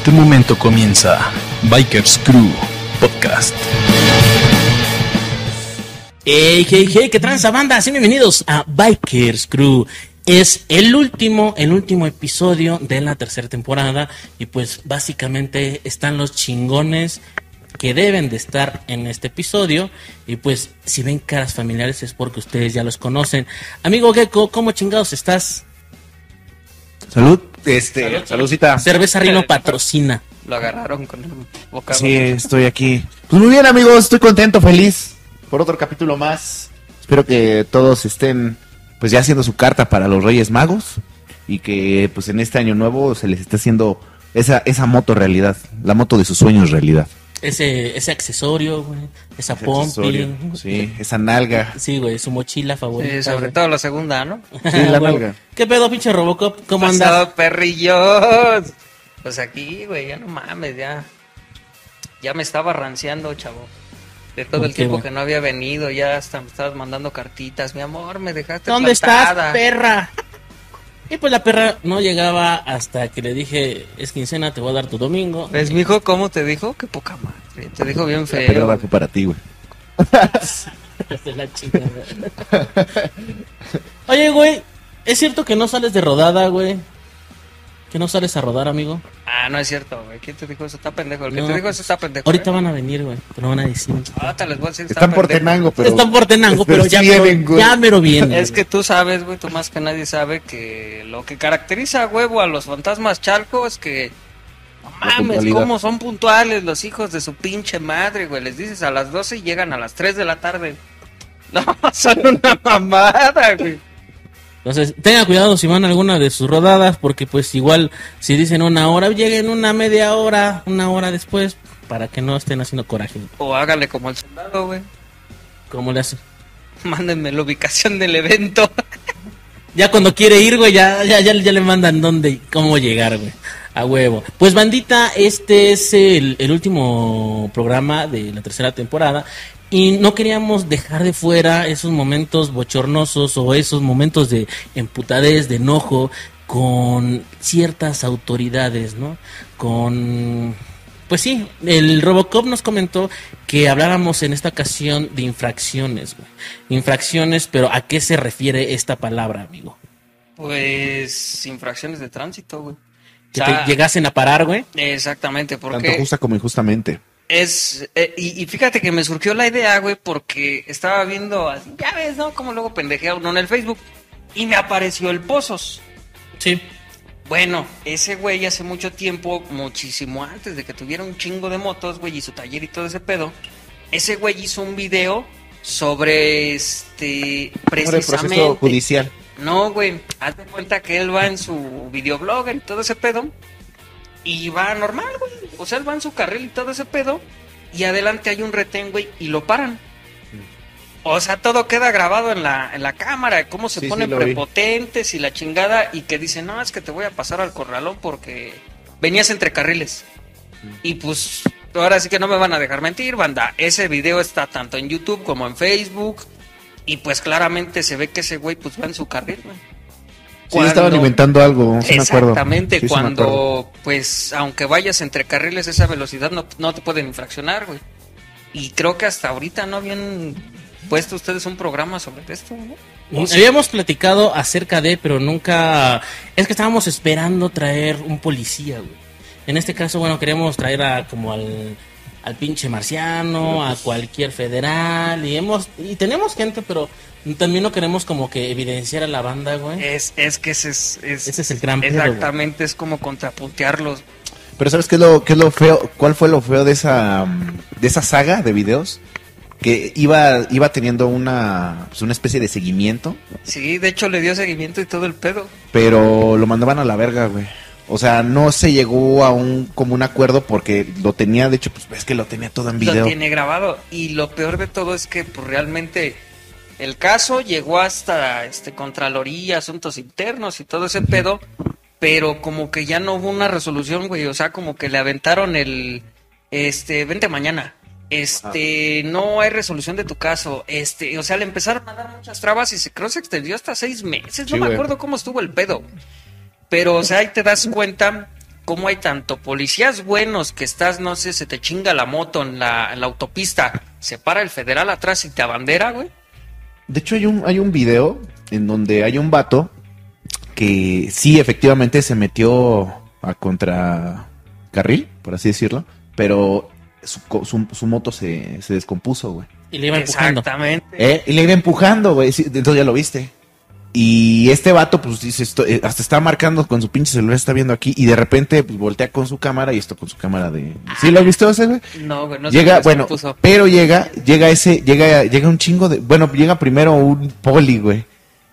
este momento comienza Bikers Crew Podcast. Hey, hey, hey, qué tranza banda, así bienvenidos a Bikers Crew. Es el último, el último episodio de la tercera temporada y pues básicamente están los chingones que deben de estar en este episodio y pues si ven caras familiares es porque ustedes ya los conocen. Amigo Gecko, ¿cómo chingados estás? Salud, este, saludcita. Cerveza Rino patrocina. Lo agarraron con el boca. Sí, estoy aquí. Pues muy bien, amigos, estoy contento, feliz por otro capítulo más. Espero que todos estén pues ya haciendo su carta para los Reyes Magos y que pues en este año nuevo se les esté haciendo esa esa moto realidad, la moto de sus sueños realidad. Ese, ese accesorio, güey, esa Ese pompi. Sí, esa nalga. Sí, güey, su mochila favorita. Sí, sobre güey. todo la segunda, ¿no? Sí, la Güey, nalga. ¿Qué pedo, pinche Robocop? ¿Cómo andas? Pasado, perrillos. Pues aquí, güey, ya no mames, ya. Ya me estaba ranciando, chavo. De todo ¿Por el qué, tiempo güey? que no había venido, ya hasta me estabas mandando cartitas. Mi amor, me dejaste ¿Dónde plantada. estás, perra? Y pues la perra no llegaba hasta que le dije, es quincena, te voy a dar tu domingo. ¿Ves, mijo, cómo te dijo? Qué poca madre. Te dijo bien feo. fue para ti, güey. De la chingada. Oye, güey, ¿es cierto que no sales de rodada, güey? ¿Que no sales a rodar, amigo? Ah, no es cierto, güey. ¿Quién te dijo eso? Está pendejo. El que No, te dijo eso está pendejo. Ahorita ¿eh? van a venir, güey, pero van a decir. Ah, te les voy a decir está Están por pendejo. Tenango, pero Están por Tenango, pero, ya, vienen, güey. ya mero viene. Es que tú sabes, güey, tú más que nadie sabe que lo que caracteriza a huevo a los fantasmas chalco es que no mames, cómo son puntuales los hijos de su pinche madre, güey. Les dices a las 12 y llegan a las 3 de la tarde. No, son una mamada, güey. Entonces, tenga cuidado si van a alguna de sus rodadas, porque pues igual si dicen una hora, lleguen una media hora, una hora después, para que no estén haciendo coraje. O hágale como el soldado, güey. ¿Cómo le hacen? Mándenme la ubicación del evento. Ya cuando quiere ir, güey, ya, ya, ya, ya le mandan dónde, y cómo llegar, güey. A huevo. Pues bandita, este es el, el último programa de la tercera temporada. Y no queríamos dejar de fuera esos momentos bochornosos o esos momentos de emputadez, de enojo con ciertas autoridades, ¿no? Con... Pues sí, el Robocop nos comentó que habláramos en esta ocasión de infracciones, güey. Infracciones, pero ¿a qué se refiere esta palabra, amigo? Pues infracciones de tránsito, güey. Que O sea, te llegasen a parar, güey. Exactamente, tanto porque justa como injustamente. Es, eh, y, y fíjate que me surgió la idea, güey, porque estaba viendo, así, ya ves, ¿no? Como luego pendejea uno en el Facebook. Y me apareció el Pozos. Sí. Bueno, ese güey hace mucho tiempo, muchísimo antes de que tuviera un chingo de motos, güey, y su taller y todo ese pedo, ese güey hizo un video sobre, este, Por el proceso precisamente... judicial. No, güey, haz de cuenta que él va en su videoblogger y todo ese pedo. Y va normal, güey. O sea, él va en su carril y todo ese pedo. Y adelante hay un retén, güey, y lo paran. O sea, todo queda grabado en la, en la cámara, cómo se Sí, sí, ponen vi. prepotentes y la chingada. Y que dicen, no, es que te voy a pasar al corralón porque venías entre carriles. Y pues, ahora sí que no me van a dejar mentir, banda. Ese video está tanto en YouTube como en Facebook. Y pues claramente se ve que ese güey pues va en su carril, güey. Sí, estaban inventando algo, sí me acuerdo. Exactamente, Sí, cuando pues aunque vayas entre carriles esa velocidad no, no te pueden infraccionar, güey. Y creo que hasta ahorita no habían puesto ustedes un programa sobre esto, ¿no? Habíamos platicado acerca de, pero nunca... Es que estábamos esperando traer un policía, güey. En este caso, bueno, queríamos traer a como al, al pinche marciano, a cualquier federal, y hemos... Y tenemos gente, pero también no queremos como que evidenciar a la banda, güey. Es, es que ese es, es- Ese es el gran pedo. Exactamente, es como contrapuntearlos. Pero ¿sabes qué es lo, qué es lo feo? ¿Cuál fue lo feo de esa, de esa saga de videos? Que iba, iba teniendo una, pues, una especie de seguimiento, Sí, de hecho le dio seguimiento y todo el pedo. pero lo mandaban a la verga, güey. O sea, no se llegó a un como un acuerdo porque lo tenía, de hecho, pues ves que lo tenía todo en Lo video. tiene grabado. Y lo peor de todo es que pues, realmente el caso llegó hasta este Contraloría, asuntos internos y todo ese pedo. Pero como que ya no hubo una resolución, güey. O sea, como que le aventaron el este, vente mañana. Este, no hay resolución de tu caso. Este, o sea, le empezaron a dar muchas trabas y se creo se extendió hasta seis meses. Sí, no me güey. acuerdo cómo estuvo el pedo. Pero, o sea, ahí te das cuenta cómo hay tanto policías buenos que estás, no sé, se te chinga la moto en la, en la autopista, se para el federal atrás y te abandera, güey. De hecho, hay un, hay un video en donde hay un vato que sí, efectivamente, se metió a contracarril, por así decirlo, pero su, co- su, su moto se, se descompuso, güey. Y le iba empujando. Exactamente. ¿Eh? Y le iba empujando, güey. Sí, entonces ya lo viste. Y este vato, pues dice, esto, eh, hasta está marcando con su pinche celular, está viendo aquí, y de repente, pues voltea con su cámara, y esto con su cámara de. ¿Sí lo has visto ese, güey? No, güey, no llega, bueno, puso. pero llega, llega ese, llega, llega un chingo de, bueno, llega primero un poli, güey.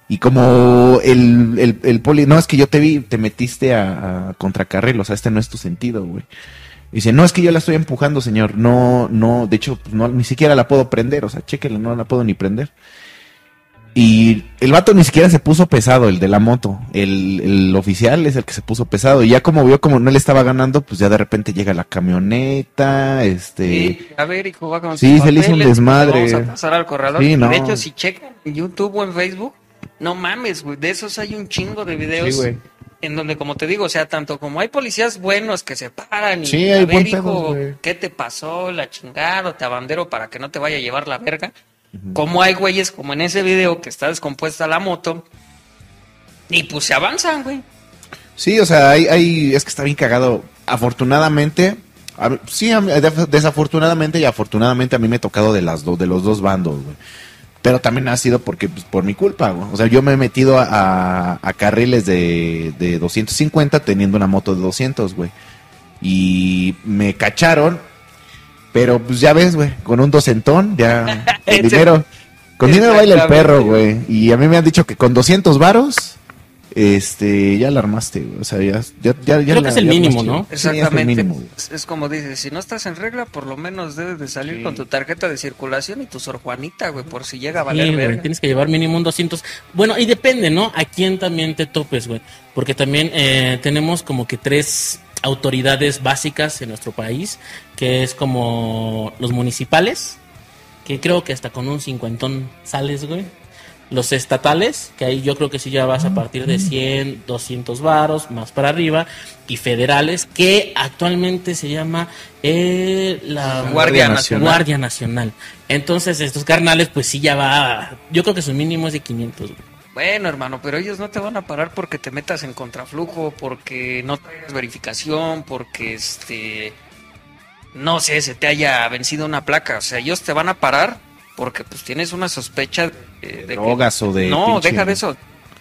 Y como el, el, el poli, no, es que yo te vi, te metiste a, a contracarril, o sea, este no es tu sentido, güey. Dice, no, es que yo la estoy empujando, señor. No, no, de hecho, pues, no, ni siquiera la puedo prender, o sea, chéquela, no la puedo ni prender. Y el vato ni siquiera se puso pesado, el de la moto. El, el oficial es el que se puso pesado. Y ya como vio como no le estaba ganando, pues ya de repente llega la camioneta, este... Sí, a ver, hijo, va con Sí, se le hizo un desmadre. Vamos a pasar al corredor. Sí, no. De hecho, si checan en YouTube o en Facebook, no mames, güey. De esos hay un chingo de videos. Sí, güey. En donde, como te digo, o sea, tanto como hay policías buenos que se paran y Sí, a hay ver, buen hijo. ¿qué te pasó? La chingada, o te abandero para que no te vaya a llevar la verga. Como hay güeyes como en ese video que está descompuesta la moto y pues se avanzan, güey. Sí, o sea, hay, hay, es que está bien cagado. Afortunadamente, a sí, a desafortunadamente y afortunadamente a mí me ha tocado de las dos, de los dos bandos, güey. Pero también ha sido porque, pues, por mi culpa, güey. O sea, yo me he metido a carriles de, de 250 teniendo una moto de 200, güey. Y me cacharon, pero pues ya ves, güey, con un docentón, ya, con dinero. Con dinero baila el perro, güey. Y a mí me han dicho que con 200 varos, este, ya la armaste, güey. O sea, ya, ya, ya, ya Creo que la- es el mínimo, armaste. ¿no? Sí, es el Exactamente. mínimo, es, como dices, si no estás en regla, por lo menos debes de salir Sí. con tu tarjeta de circulación y tu Sor Juanita, güey, por si llega a Sí, valer güey, verga. tienes que llevar mínimo un 200. Bueno, y depende, ¿no? A quién también te topes, güey. Porque también eh, tenemos como que tres autoridades básicas en nuestro país, que es como los municipales, que creo que hasta con un cincuentón sales, güey. Los estatales, que ahí yo creo que sí ya vas a partir de 100, 200 varos, más para arriba. Y federales, que actualmente se llama eh, la Guardia Nacional. Guardia Nacional. Entonces, estos carnales, pues sí ya va. Yo creo que su mínimo es de 500, güey. Bueno, hermano, pero ellos no te van a parar porque te metas en contraflujo, porque no traigas verificación, porque este no sé, se te haya vencido una placa, o sea, ellos te van a parar porque pues tienes una sospecha de, de que- Drogas o de No, pinche- deja de eso.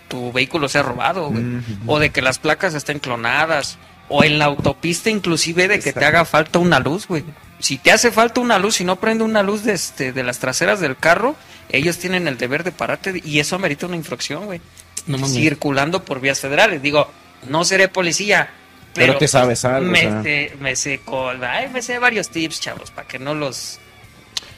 Tu vehículo sea robado, güey. O de que las placas estén clonadas. O en la autopista inclusive de que te haga falta una luz, güey. Si te hace falta una luz y no prende una luz de, este, de las traseras del carro, ellos tienen el deber de pararte y eso amerita una infracción, güey. No. Circulando por vías federales. Digo, no seré policía. Pero Pero, te sabes algo, Me, o sea. sé, me sé col- ay, me sé varios tips, chavos, para que no los...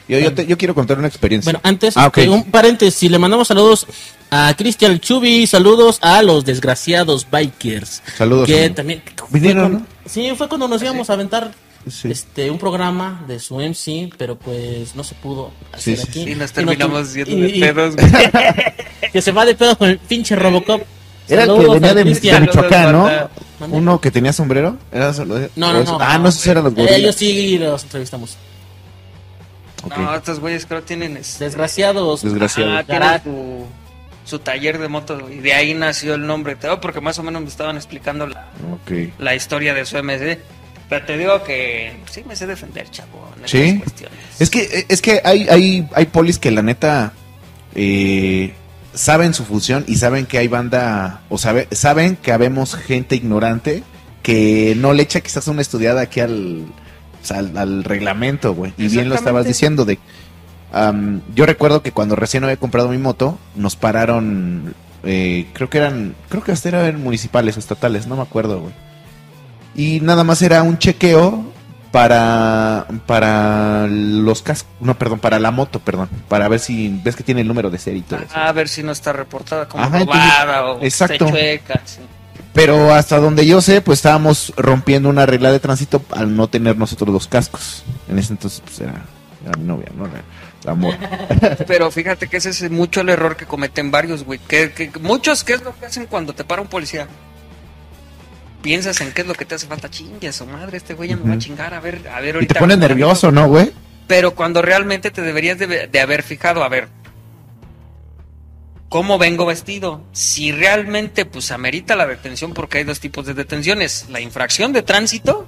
Yo, yo, te- yo quiero contar una experiencia. Bueno, antes, Ah, ok. eh, un paréntesis, le mandamos saludos a Cristian Chubi, saludos a los desgraciados bikers. Saludos, Que también... Vinieron, fue cuando- Sí, fue cuando nos íbamos a aventar Sí. este un programa de su MC, pero pues no se pudo hacer Sí, sí, aquí. Y nos no terminamos yendo y- de y- pedos. Que se va de pedo con el pinche Robocop. Era el que venía de, de. Michoacán, ¿no? Uno que tenía sombrero. ¿Era solo- No, no, no. Ah, no, esos eran los Eh, gorilas. Ellos sí los entrevistamos. No, estos güeyes creo tienen... este, Desgraciados. Desgraciado. Ah, su, su taller de motos y de ahí nació el nombre. Digo porque más o menos me estaban explicando la, la historia de su MC. Pero te digo que sí me sé defender, chavo. en Sí. cuestiones. Es que, es que hay, hay, hay polis que la neta eh, saben su función y saben que hay banda, o sabe, saben que habemos gente ignorante que no le echa quizás una estudiada aquí al, al, al reglamento, güey. Y bien lo estabas diciendo de... yo recuerdo que cuando recién había comprado mi moto, nos pararon, eh, creo que eran, creo que hasta eran municipales o estatales, no me acuerdo, güey. Y nada más era un chequeo para para los cascos, no, perdón, para la moto, perdón, para ver si ves que tiene el número de serie y todo eso. A ver si no está reportada como Ajá, entonces- o exacto. esté chueca. sí. Pero hasta donde yo sé, pues estábamos rompiendo una regla de tránsito al no tener nosotros los cascos. En ese entonces, pues era, era mi novia, ¿no? La amor. Pero fíjate que ese es mucho el error que cometen varios, güey. Que, que muchos, ¿qué es lo que hacen cuando te para un policía? Piensas en qué es lo que te hace falta. Chingue a su madre, este güey ya me va a chingar. A ver, a ver, Y ahorita. te pones nervioso, ¿no, güey? Pero cuando realmente te deberías de, de haber fijado, a ver, ¿cómo vengo vestido? Si realmente, pues, amerita la detención, porque hay dos tipos de detenciones: la infracción de tránsito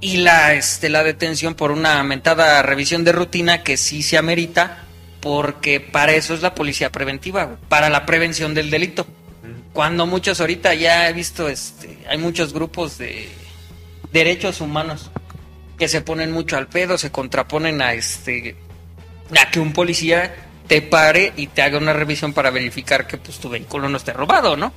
y la, este, la detención por una mentada revisión de rutina que sí se amerita, porque para eso es la policía preventiva, para la prevención del delito. Cuando muchos ahorita ya he visto, este, hay muchos grupos de derechos humanos que se ponen mucho al pedo, se contraponen a este a que un policía te pare y te haga una revisión para verificar que pues tu vehículo no esté robado, ¿no?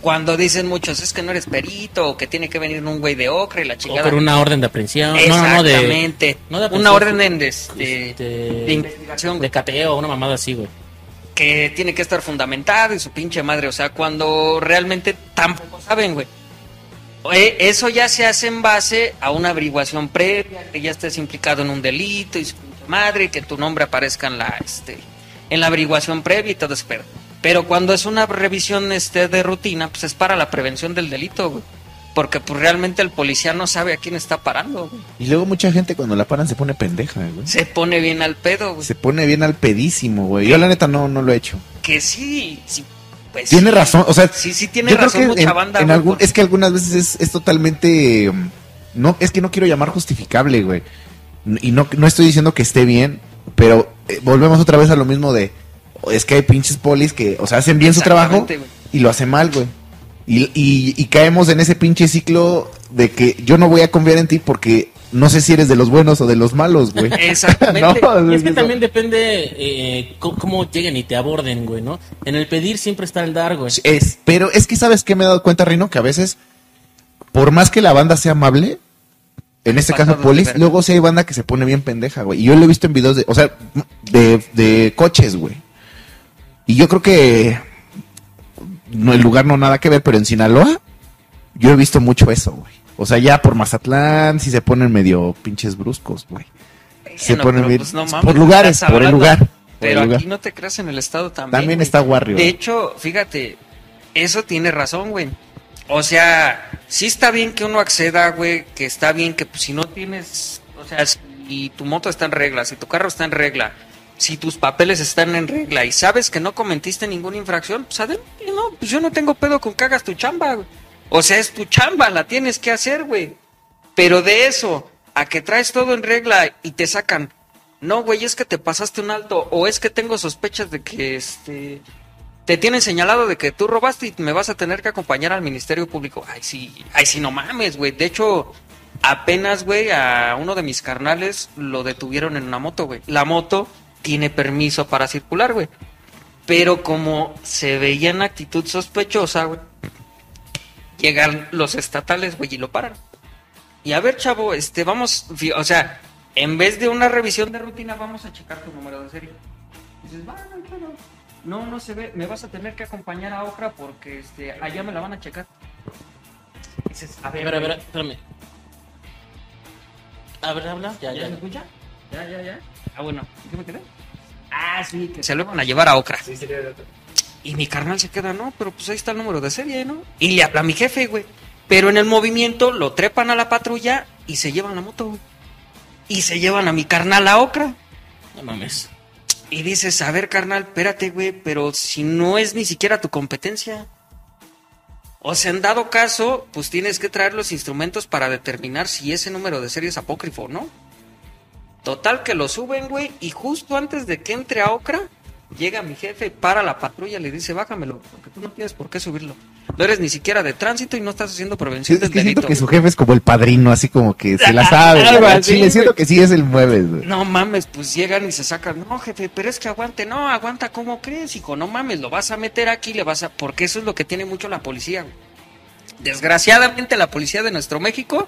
Cuando dicen muchos es que no eres perito o que tiene que venir un güey de ocre y la O chingada. por una orden de aprehensión. No, no, no, de. Exactamente. no de una orden de, este, este, de investigación De cateo, una mamada así, güey. Que tiene que estar fundamentada y su pinche madre. O sea, cuando realmente tampoco saben, güey. Eh, Eso ya se hace en base a una averiguación previa, que ya estés implicado en un delito y su pinche madre, que tu nombre aparezca en la, este, en la averiguación previa y todo eso. Pero cuando es una revisión este, de rutina, pues es para la prevención del delito, güey. Porque pues realmente el policía no sabe a quién está parando, güey. Y luego mucha gente cuando la paran se pone pendeja, güey. Se pone bien al pedo, güey. Se pone bien al pedísimo, güey. Yo la neta no, no lo he hecho. Que sí, sí. Pues, Tiene sí. razón, o sea, Sí, sí tiene yo creo razón que mucha en- banda, en güey, algún- porque- es que algunas veces es, es totalmente um, no es que no quiero llamar justificable, güey. Y no, no estoy diciendo que esté bien, pero eh, volvemos otra vez a lo mismo de es que hay pinches polis que, o sea, hacen bien su trabajo güey. y lo hacen mal, güey. Y, y, y caemos en ese pinche ciclo de que yo no voy a confiar en ti porque no sé si eres de los buenos o de los malos, güey. Exactamente. No, Y es que eso- también depende eh, cómo, cómo lleguen y te aborden, güey, ¿no? En el pedir siempre está el dar, güey. Es, pero es que sabes que me he dado cuenta, Rino, que a veces, por más que la banda sea amable, en este caso Polis, luego sí hay banda que se pone bien pendeja, güey. Y yo lo he visto en videos de, o sea, de, de coches, güey. Y yo creo que no, el lugar no nada que ver, pero en Sinaloa, yo he visto mucho eso, güey. O sea, ya por Mazatlán sí se ponen medio pinches bruscos, güey. Se ponen pues, no por lugares, por el lugar. Pero el lugar. aquí no te creas en el estado también. También güey. está Warrior. De hecho, fíjate, eso tiene razón, güey. O sea, sí está bien que uno acceda, güey, que está bien que pues, si no tienes, o sea, si tu moto está en regla, si tu carro está en regla, si tus papeles están en regla y sabes que no cometiste ninguna infracción, pues adelante, no, pues yo no tengo pedo con que hagas tu chamba, güey. O sea, es tu chamba, la tienes que hacer, güey. Pero de eso, a que traes todo en regla y te sacan, no, güey, es que te pasaste un alto, o es que tengo sospechas de que este te tienen señalado de que tú robaste y me vas a tener que acompañar al Ministerio Público. Ay, sí, ay, sí, no mames, güey. De hecho, apenas, güey, a uno de mis carnales lo detuvieron en una moto, güey. La moto tiene permiso para circular, güey. Pero como se veía en actitud sospechosa, güey, llegan los estatales, güey, y lo paran. Y a ver, chavo, este, vamos, o sea, en vez de una revisión de rutina, vamos a checar tu número de serie. Dices, va, no. No, no se ve, me vas a tener que acompañar a Ocra porque este, allá me la van a checar. Dices, a ver, a ver, espérame. A ver, habla. Ya, ¿ya ya. se escucha? Ya, ya, ya. Ah, bueno, ¿qué me quedé? Ah, sí, que se lo van a llevar a Ocra. Y mi carnal se queda, no, pero pues ahí está el número de serie, ¿no? Y le habla a mi jefe, güey. Pero en el movimiento lo trepan a la patrulla y se llevan la moto, güey. Y se llevan a mi carnal a Ocra. No mames. Y dices, a ver, carnal, espérate, güey, pero si no es ni siquiera tu competencia. O sea, en dado caso, pues tienes que traer los instrumentos para determinar si ese número de serie es apócrifo o no. Total que lo suben, güey, y justo antes de que entre a Ocra, llega mi jefe, para la patrulla, le dice, bájamelo, porque tú no tienes por qué subirlo. No eres ni siquiera de tránsito y no estás haciendo Sí, prevención es del que siento que su güey". jefe es como el padrino, así como que se la sabe. Algo Chile, siento que sí es el mueves, güey. No mames, pues llegan y se sacan. No, jefe, pero es que aguante. No, aguanta, ¿cómo crees, hijo? No mames, lo vas a meter aquí, le vas a. Porque eso es lo que tiene mucho la policía. güey. Desgraciadamente, la policía de nuestro México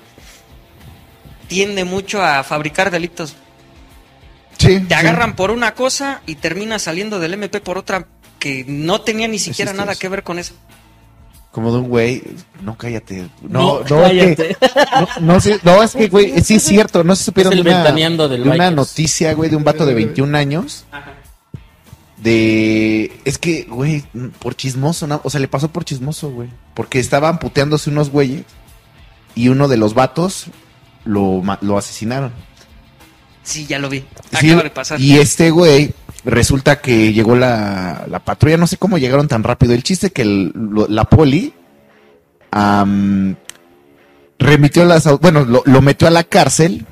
tiende mucho a fabricar delitos. Sí, Te sí. agarran por una cosa y terminas saliendo del MP por otra que no tenía ni siquiera nada eso. que ver con eso. Como de un güey. No, cállate. No, No, no, es que, no, no, sé- no, es que, güey, sí es cierto. No se supieron de una, de una noticia, güey, de un vato de 21 años de... Es que, güey, por chismoso, o sea, le pasó por chismoso, güey. Porque estaban puteándose unos güeyes y uno de los vatos lo, lo asesinaron. Sí, ya lo vi. Sí, Acaba de pasar. Y este güey, resulta que llegó la, la patrulla, no sé cómo llegaron tan rápido. El chiste que el- lo- la poli am, remitió las, bueno, lo, lo metió a la cárcel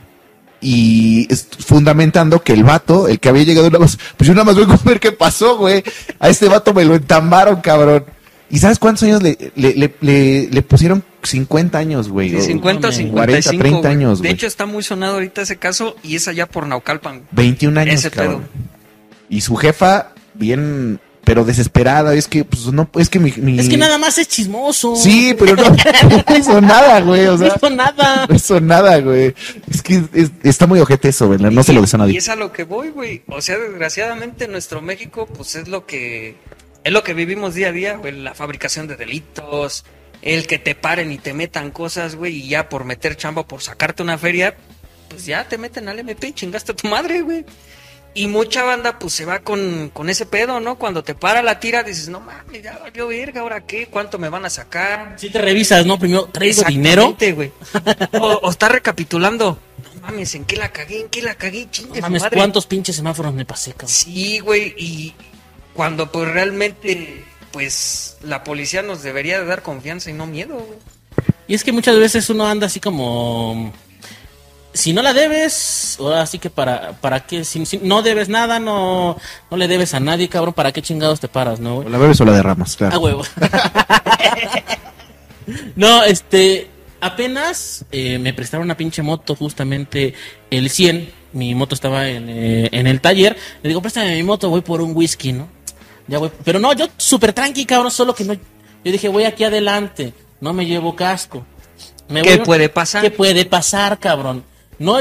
y fundamentando que el vato, el que había llegado nada más, pues yo nada más vengo a ver qué pasó, güey. A este vato me lo entambaron, cabrón. ¿Y sabes cuántos años le, le, le, le- le pusieron? 50 años, güey. Sí, O 50 o mames. 55. 40, 30 güey. años, De güey. hecho, está muy sonado ahorita ese caso y es allá por Naucalpan. 21 años, Ese cabrón. pedo. Y su jefa, bien, pero desesperada. Es que, pues, no, es que mi. mi- Es que nada más es chismoso. Sí, pero no, no hizo nada, güey. O No hizo nada. no hizo nada, güey. Es que es- está muy ojete eso, ¿verdad? No se lo deseo a Y nadie. es a lo que voy, güey. O sea, desgraciadamente nuestro México, pues es lo que es lo que vivimos día a día, güey. La fabricación de delitos, el que te paren y te metan cosas, güey, y ya por meter chamba, por sacarte una feria, pues ya te meten al MP chingaste a tu madre, güey. Y mucha banda, pues se va con, con ese pedo, ¿no? Cuando te para la tira, dices, no mames, ya valió verga, ¿ahora qué? ¿Cuánto me van a sacar? Si te revisas, ¿no? Primero, ¿traigo dinero? Güey. O, o está recapitulando. No mames, ¿en qué la cagué? ¿En qué la cagué? No Chingue su mames, madre. ¿cuántos pinches semáforos me pasé, cabrón? Sí, güey, y cuando pues realmente, pues la policía nos debería de dar confianza y no miedo. Y es que muchas veces uno anda así como... Si no la debes, ahora sí que para, para qué, si, si no debes nada, no, no le debes a nadie, cabrón, ¿para qué chingados te paras, no, güey? O la bebes o la derramas, claro. huevo. no, este, apenas eh, me prestaron una pinche moto, justamente el 100. Mi moto estaba en, eh, en el taller. Le digo, préstame mi moto, voy por un whisky, ¿no? Ya voy. Pero no, yo súper tranqui, cabrón, solo que no. Yo dije, voy aquí adelante, no me llevo casco. Me ¿Qué voy- puede pasar? ¿Qué puede pasar, cabrón? No,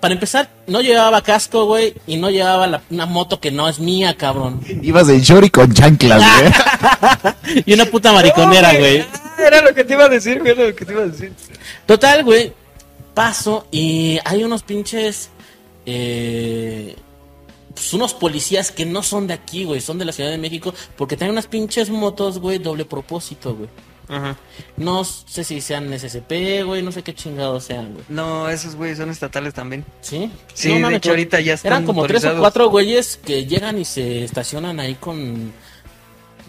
para empezar, no llevaba casco, güey, y no llevaba la- una moto que no es mía, cabrón. Ibas en short y con chanclas, güey. Y una puta mariconera, No, güey. Era lo que te iba a decir, güey, era lo que te iba a decir. Total, güey. Paso y hay unos pinches. Eh, pues unos policías que no son de aquí, güey. Son de la Ciudad de México. Porque traen unas pinches motos, güey. Doble propósito, güey. Ajá. No sé si sean SCP, güey. No sé qué chingados sean, güey. No, esos güeyes son estatales también. ¿Sí? Sí, No de hecho, ahorita ya están Eran como tres o cuatro güeyes que llegan y se estacionan ahí con.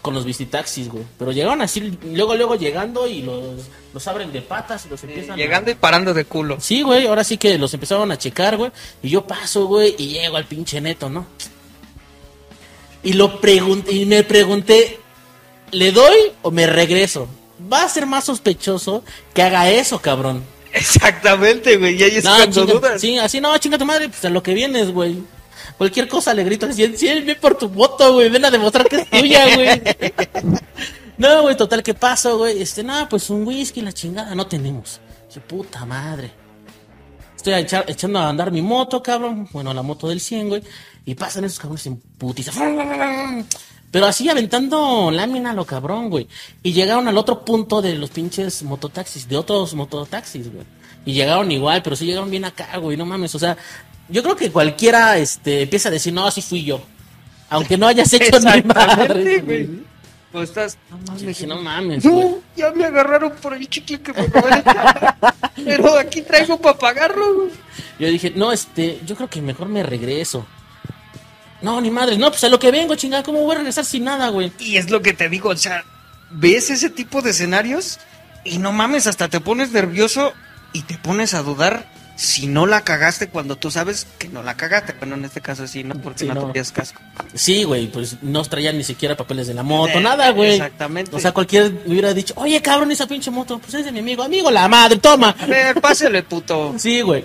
Con los visitaxis, güey. Pero llegaron así, luego, luego llegando y los, los abren de patas y los empiezan a- Llegando y parando de culo. Sí, güey, ahora sí que los empezaron a checar, güey. Y yo paso, güey, y llego al pinche neto, ¿no? Y lo pregunté, y me pregunté, ¿le doy o me regreso? Va a ser más sospechoso que haga eso, cabrón. Exactamente, güey. Y ahí es No, cuando chinga- dudas. sí, así no, chinga tu madre, pues a lo que vienes, güey. Cualquier cosa le grito, si, si él ve por tu voto, güey, ven a demostrar que es tuya, güey. No, güey, total, ¿qué pasó, güey? Este, no, pues un whisky, la chingada, no tenemos. Dice, puta madre. Estoy echa- echando a andar mi moto, cabrón. Bueno, la moto del 100, güey. Y pasan esos cabrones en putiza. Pero así aventando lámina lo cabrón, güey. Y llegaron al otro punto de los pinches mototaxis, de otros mototaxis, güey. Y llegaron igual, pero sí llegaron bien acá, güey. No mames, o sea, yo creo que cualquiera este, empieza a decir, no, así fui yo. Aunque no hayas hecho güey. Pues estás. No mames, Yo dije, no mames. No, ya me agarraron por el chicle que me echar. Pero aquí traigo para pagarlo, güey. Yo dije, no, este, yo creo que mejor me regreso. No, ni madre, no, pues a lo que vengo, chingada, ¿cómo voy a regresar sin nada, güey? Y es lo que te digo, o sea, ves ese tipo de escenarios y no mames, hasta te pones nervioso y te pones a dudar si no la cagaste cuando tú sabes que no la cagaste. Bueno, en este caso sí, ¿no? Porque Sí, no, no. traías casco. Sí, güey, pues no traían ni siquiera papeles de la moto, nada, güey. Exactamente. O sea, cualquiera me hubiera dicho, oye, cabrón, esa pinche moto, pues es de mi amigo, amigo, la madre, toma. A ver, pásale, puto. Sí, güey.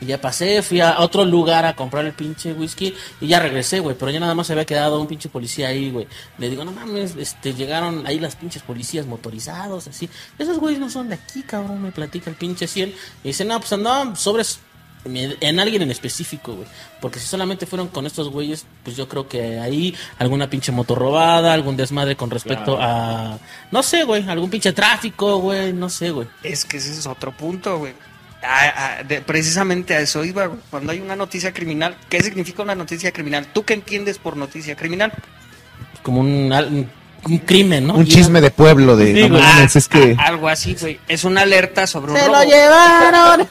Y ya pasé, fui a otro lugar a comprar el pinche whisky y ya regresé, güey. Pero ya nada más se había quedado un pinche policía ahí, güey. Le digo, no mames, este, llegaron ahí las pinches policías motorizados, así. Esos güeyes no son de aquí, cabrón, me platica el pinche 100. Y dice, no, pues andaban sobres en en alguien en específico, güey. Porque si solamente fueron con estos güeyes, pues yo creo que ahí alguna pinche moto robada, algún desmadre con respecto a... No sé, güey, algún pinche tráfico, güey, no sé, güey. Es que ese es otro punto, güey. Ah, ah, de- precisamente a eso iba. Cuando hay una noticia criminal, ¿qué significa una noticia criminal? ¿Tú qué entiendes por noticia criminal? como un, crimen, ¿no? Un chisme de pueblo de... No es que... Ah, algo así, güey. Es una alerta sobre un Se robo. lo llevaron.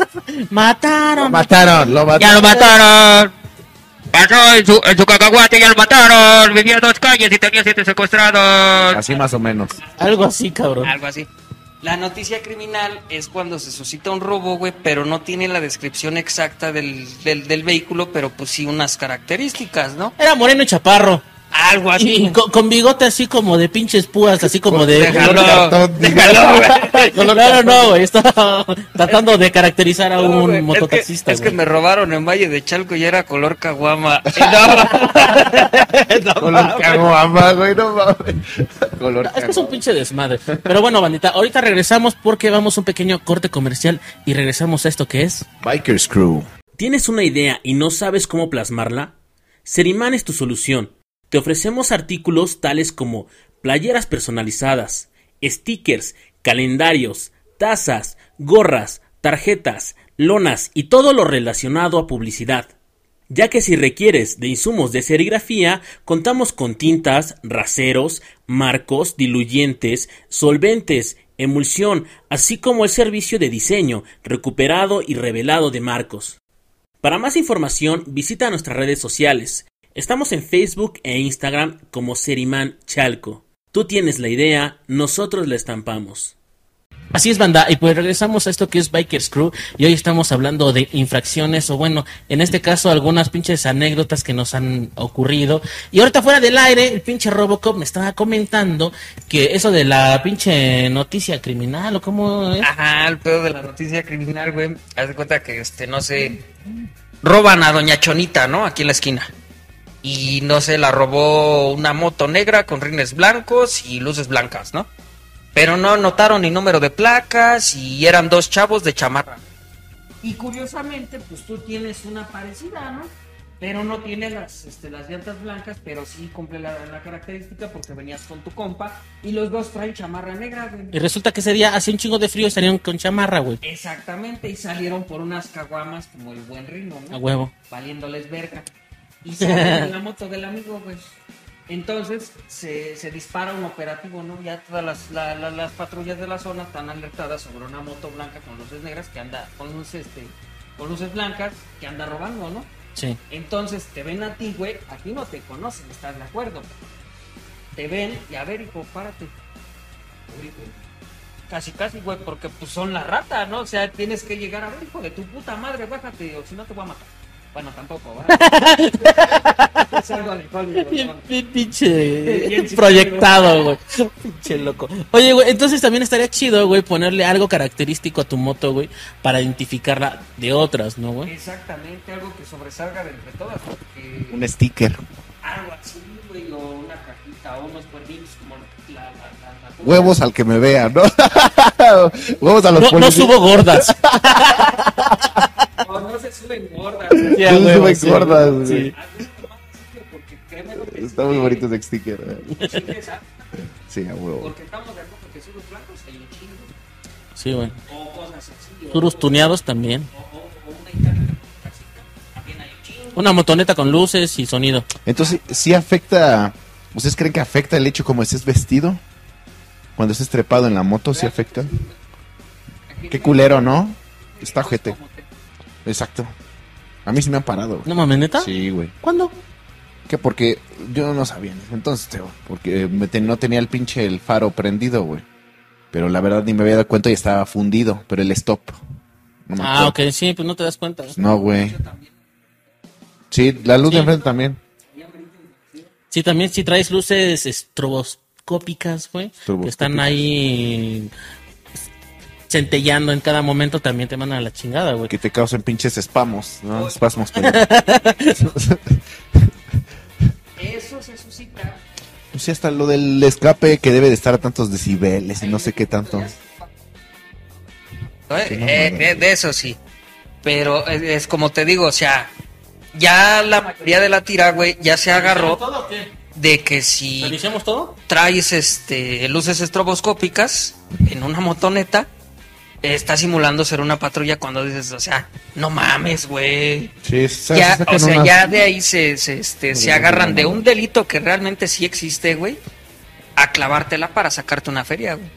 mataron. Lo mataron, lo mataron. ¡Ya lo mataron! Pasó en su, en su cacahuate, ya lo mataron. Vivía en dos calles y tenía siete secuestrados. Así más o menos. Algo así, cabrón. Algo así. La noticia criminal es cuando se suscita un robo, güey, pero no tiene la descripción exacta del, del, del vehículo, pero pues sí unas características, ¿no? Era moreno y chaparro. Algo así. Y con, con bigote así como de pinches púas, así como de... Déjalo, cartón. déjalo, güey. No, no, no, güey. Estaba tratando de caracterizar a No, un es que- mototaxista, Es que, me robaron en Valle de Chalco y era color caguama. Y no, Color caguama, güey, no mames. Color Es que es un pinche desmadre. Pero bueno, bandita, ahorita regresamos porque vamos a un pequeño corte comercial y regresamos a esto que es... Bikers Crew. ¿Tienes una idea y no sabes cómo plasmarla? Seriman es tu solución. Te ofrecemos artículos tales como playeras personalizadas, stickers, calendarios, tazas, gorras, tarjetas, lonas y todo lo relacionado a publicidad. Ya que si requieres de insumos de serigrafía, contamos con tintas, raseros, marcos, diluyentes, solventes, emulsión, así como el servicio de diseño, recuperado y revelado de marcos. Para más información, visita nuestras redes sociales. Estamos en Facebook e Instagram como Seriman Chalco. Tú tienes la idea, nosotros la estampamos. Así es, banda, y pues regresamos a esto que es Bikers Crew, y hoy estamos hablando de infracciones, o bueno, en este caso algunas pinches anécdotas que nos han ocurrido. Y ahorita fuera del aire, el pinche Robocop me estaba comentando que eso de la pinche noticia criminal, o cómo es. Ajá, el pedo de la noticia criminal, güey. Haz de cuenta que, este, no sé, roban a Doña Chonita, ¿no? Aquí en la esquina. Y no sé, la robó una moto negra con rines blancos y luces blancas, ¿no? Pero no notaron ni número de placas y eran dos chavos de chamarra. Y curiosamente, pues tú tienes una parecida, ¿no? Pero no tiene las, este, las llantas blancas, pero sí cumple la, la característica porque venías con tu compa y los dos traen chamarra negra, güey. Y resulta que ese día hacía un chingo de frío y salieron con chamarra, güey. Exactamente, y salieron por unas caguamas como el buen ritmo, ¿no? A huevo. Valiéndoles verga. Y salen en la moto del amigo, güey. Entonces se, se dispara un operativo, ¿no? Ya todas las, la- la- las patrullas de la zona están alertadas sobre una moto blanca con luces negras que anda, con luces, este, con luces blancas que anda robando, ¿no? Sí. Entonces te ven a ti, güey, a ti no te conocen, ¿estás de acuerdo? Te ven y a ver, hijo, párate. Casi, casi, güey, porque pues son la rata, ¿no? O sea, tienes que llegar a ver, hijo de tu puta madre, bájate, o si no te voy a matar. Bueno, tampoco, ¿verdad? es algo de Hollywood, Bien, ¿no? bien pinche Bien proyectado, güey. Pinche loco. Oye, güey, entonces también estaría chido, güey, ponerle algo característico a tu moto, güey, para identificarla de otras, ¿no, güey? Exactamente, algo que sobresalga de entre todas, porque Un sticker. algo así, güey, o una cajita, o unos cuernitos como la... la, la, Huevos al que me vea, ¿no? Huevos a los No, no policías. subo gordas. O no se suben gordas. No suben sí, gordas, güey. Sí. Está muy bonito ese sticker. ¿eh? Sí, a huevo. Porque estamos de acuerdo que suros blancos hay un chingo. Sí, güey. O cosas así. Tuneados también. o, o- o una itálica también hay un chingo. Una motoneta con luces y sonido. Entonces, ¿sí afecta? ¿Ustedes creen que afecta el hecho como estés vestido? Cuando estés trepado en la moto, ¿sí afecta? Qué culero, ¿no? Está ojete. Exacto. A mí sí me han parado. güey. ¿No mames, neta? Sí, güey. ¿Cuándo? Que porque yo no sabía entonces, Teo, porque me te- no tenía el pinche el faro prendido, güey. Pero la verdad ni me había dado cuenta y estaba fundido, pero el stop. No me Ah, ok, sí, pues no te das cuenta. No, güey. Sí, la luz Sí. de enfrente también. Sí, también si traes luces estroboscópicas, güey, que están ahí centellando en cada momento, también te mandan a la chingada, güey. Que te causen pinches espamos, ¿no? Espasmos. Eso se suscita. No sé, hasta lo del escape que debe de estar a tantos decibeles y no sé qué tanto. Eh, eh, de eso sí. Pero es, es como te digo, o sea, ya la mayoría de la tira, güey, ya se agarró ¿Todo o qué? de que si traes este luces estroboscópicas en una motoneta, está simulando ser una patrulla cuando dices, o sea, no mames, güey. Sí, Ya, o sea, unas- ya de ahí se, se, este, se agarran de un delito que realmente sí existe, güey, a clavártela para sacarte una feria, güey.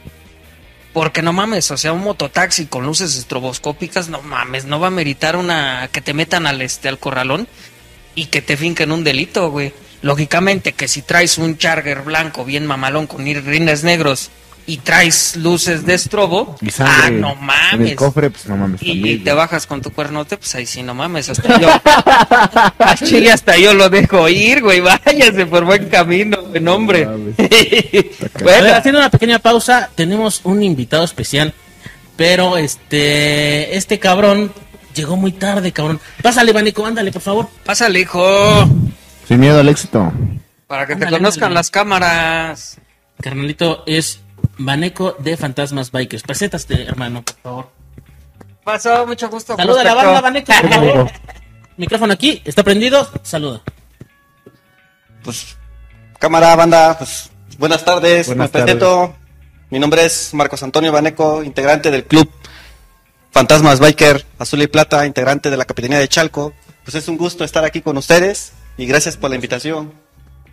Porque no mames, o sea, un mototaxi con luces estroboscópicas, no mames, no va a meritar una que te metan al este al corralón y que te finquen un delito, güey. Lógicamente que si traes un charger blanco bien mamalón con rines negros y traes luces de estrobo, Y sangre ah, no En mames. el cofre, pues no mames. Y, también, y te bajas con tu cuernote, pues ahí sí, no mames, hasta yo. Al chile hasta yo lo dejo ir, güey, váyase por buen camino, buen hombre. A bueno, ver, haciendo una pequeña pausa, tenemos un invitado especial. Pero este, este cabrón llegó muy tarde, cabrón. Pásale, Banico, ándale, por favor. pásale, hijo, Sin miedo al éxito. para que te conozcan ándale. las cámaras. Carnalito es Baneco de Fantasmas Bikers. Preséntate, hermano, por favor. Pasó, mucho gusto. Saluda a la banda, Baneco, por favor. Micrófono aquí, está prendido. Saluda. Pues, cámara, banda, pues, buenas tardes, Buenas me presento. Mi nombre es Marcos Antonio Baneco, integrante del club Fantasmas Biker Azul y Plata, integrante de la Capitanía de Chalco. Pues es un gusto estar aquí con ustedes y gracias por la invitación.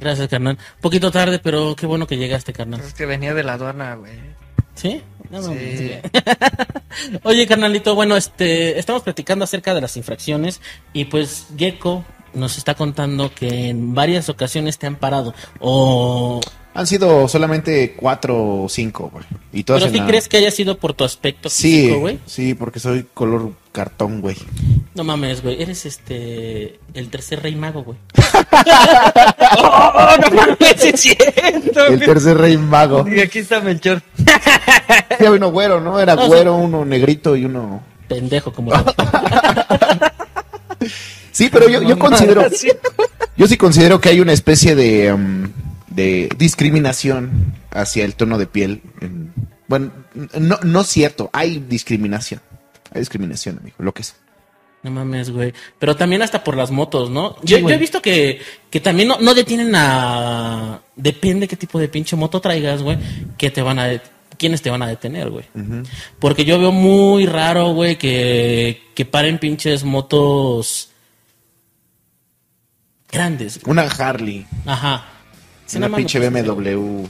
Gracias, carnal. Poquito tarde, pero qué bueno que llegaste, carnal. Es que venía de la aduana, güey. ¿Sí? No, no, Sí. sí. Oye, carnalito, bueno, este, estamos platicando acerca de las infracciones y pues Gecko nos está contando que en varias ocasiones te han parado. O... Han sido solamente cuatro o cinco, güey. Y todas Pero la- crees que haya sido por tu aspecto Sí, físico, güey. sí, porque soy color cartón, güey. No mames, güey. Eres este, el tercer rey mago, güey. ¡Oh, no mames, es cierto! El tercer rey mago. Y aquí está Melchor. Sí, había uno güero, ¿no? Era No, sí. güero, uno negrito y uno... Pendejo como... Sí, pero yo, yo considero... Yo sí considero que hay una especie de, um, de discriminación hacia el tono de piel. en- bueno, no, no es cierto, hay discriminación. Hay discriminación, amigo, lo que es. No mames, güey. Pero también hasta por las motos, ¿no? Yo, he visto que, que también no, no detienen a... Depende qué tipo de pinche moto traigas, güey. Que te van a... det- ¿Quiénes te van a detener, güey? Porque yo veo muy raro, güey, que, que paren pinches motos grandes. güey. Una Harley, Ajá. Sí, una no pinche BMW.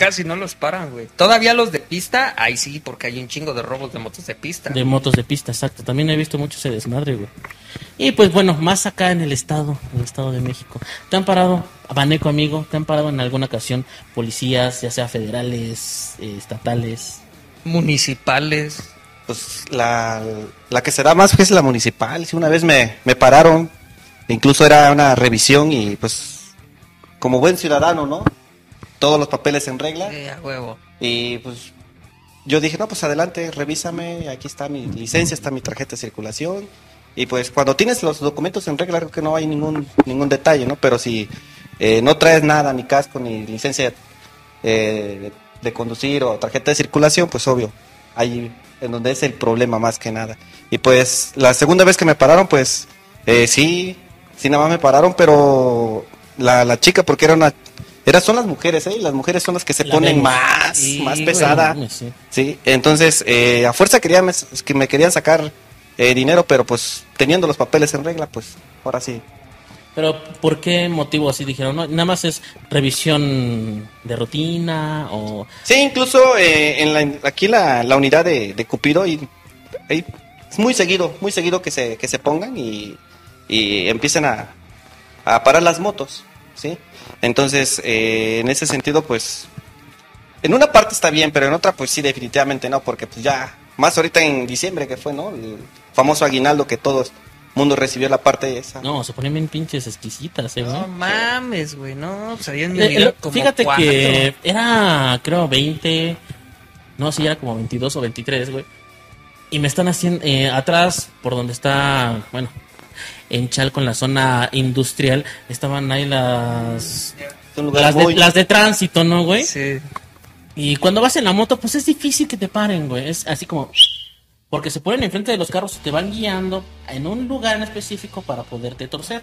Casi no los paran, güey. Todavía los de pista, ahí sí, porque hay un chingo de robos de motos de pista. De motos de pista, exacto. También he visto mucho ese desmadre, güey. Y pues bueno, más acá en el estado, en el estado de México. ¿Te han parado, Baneco amigo, te han parado en alguna ocasión policías, ya sea federales, eh, estatales? Municipales. Pues la, la que se da más es la municipal. Sí, una vez me, me pararon, incluso era una revisión y pues como buen ciudadano, ¿no? Todos los papeles en regla. Eh, a huevo. Y pues yo dije, no, pues adelante, revísame, aquí está mi licencia, está mi tarjeta de circulación. Y pues cuando tienes los documentos en regla, creo que no hay ningún, ningún detalle, ¿no? Pero si eh, no traes nada, ni casco, ni licencia eh, de, de conducir o tarjeta de circulación, pues obvio, ahí en donde es el problema más que nada. Y pues la segunda vez que me pararon, pues eh, sí, sí nada más me pararon, pero la, la chica, porque era una... Era, son las mujeres, ¿eh? Las mujeres son las que se La ponen más, Sí, más pesada. Sí, entonces eh, a fuerza quería me- que me querían sacar eh, dinero, pero pues teniendo los papeles en regla, pues ahora sí. Pero ¿por qué motivo así dijeron? No, nada más es revisión de rutina o... Sí, incluso eh, en la, aquí la, la unidad de, de Cupido y, y es muy seguido, muy seguido que se, que se pongan y, y empiecen a, a parar las motos, ¿sí? Entonces, eh, en ese sentido, pues, en una parte está bien, pero en otra, pues sí, definitivamente no, porque pues ya, más ahorita en diciembre que fue, ¿no? El famoso aguinaldo que todo el mundo recibió la parte esa. No, se ponen bien pinches exquisitas, ¿eh? No mames, güey, no, pues en mi Eh, como fíjate cuatro. que era, creo, 20. No, sí, era como 22 o 23, güey. Y me están haciendo. eh, atrás, por donde está. Bueno, en Chalco, en la zona industrial, estaban ahí las. Las de, las de tránsito, ¿no, güey? Sí. Y cuando vas en la moto, pues es difícil que te paren, güey. Es así como. Porque se ponen enfrente de los carros y te van guiando en un lugar en específico para poderte torcer.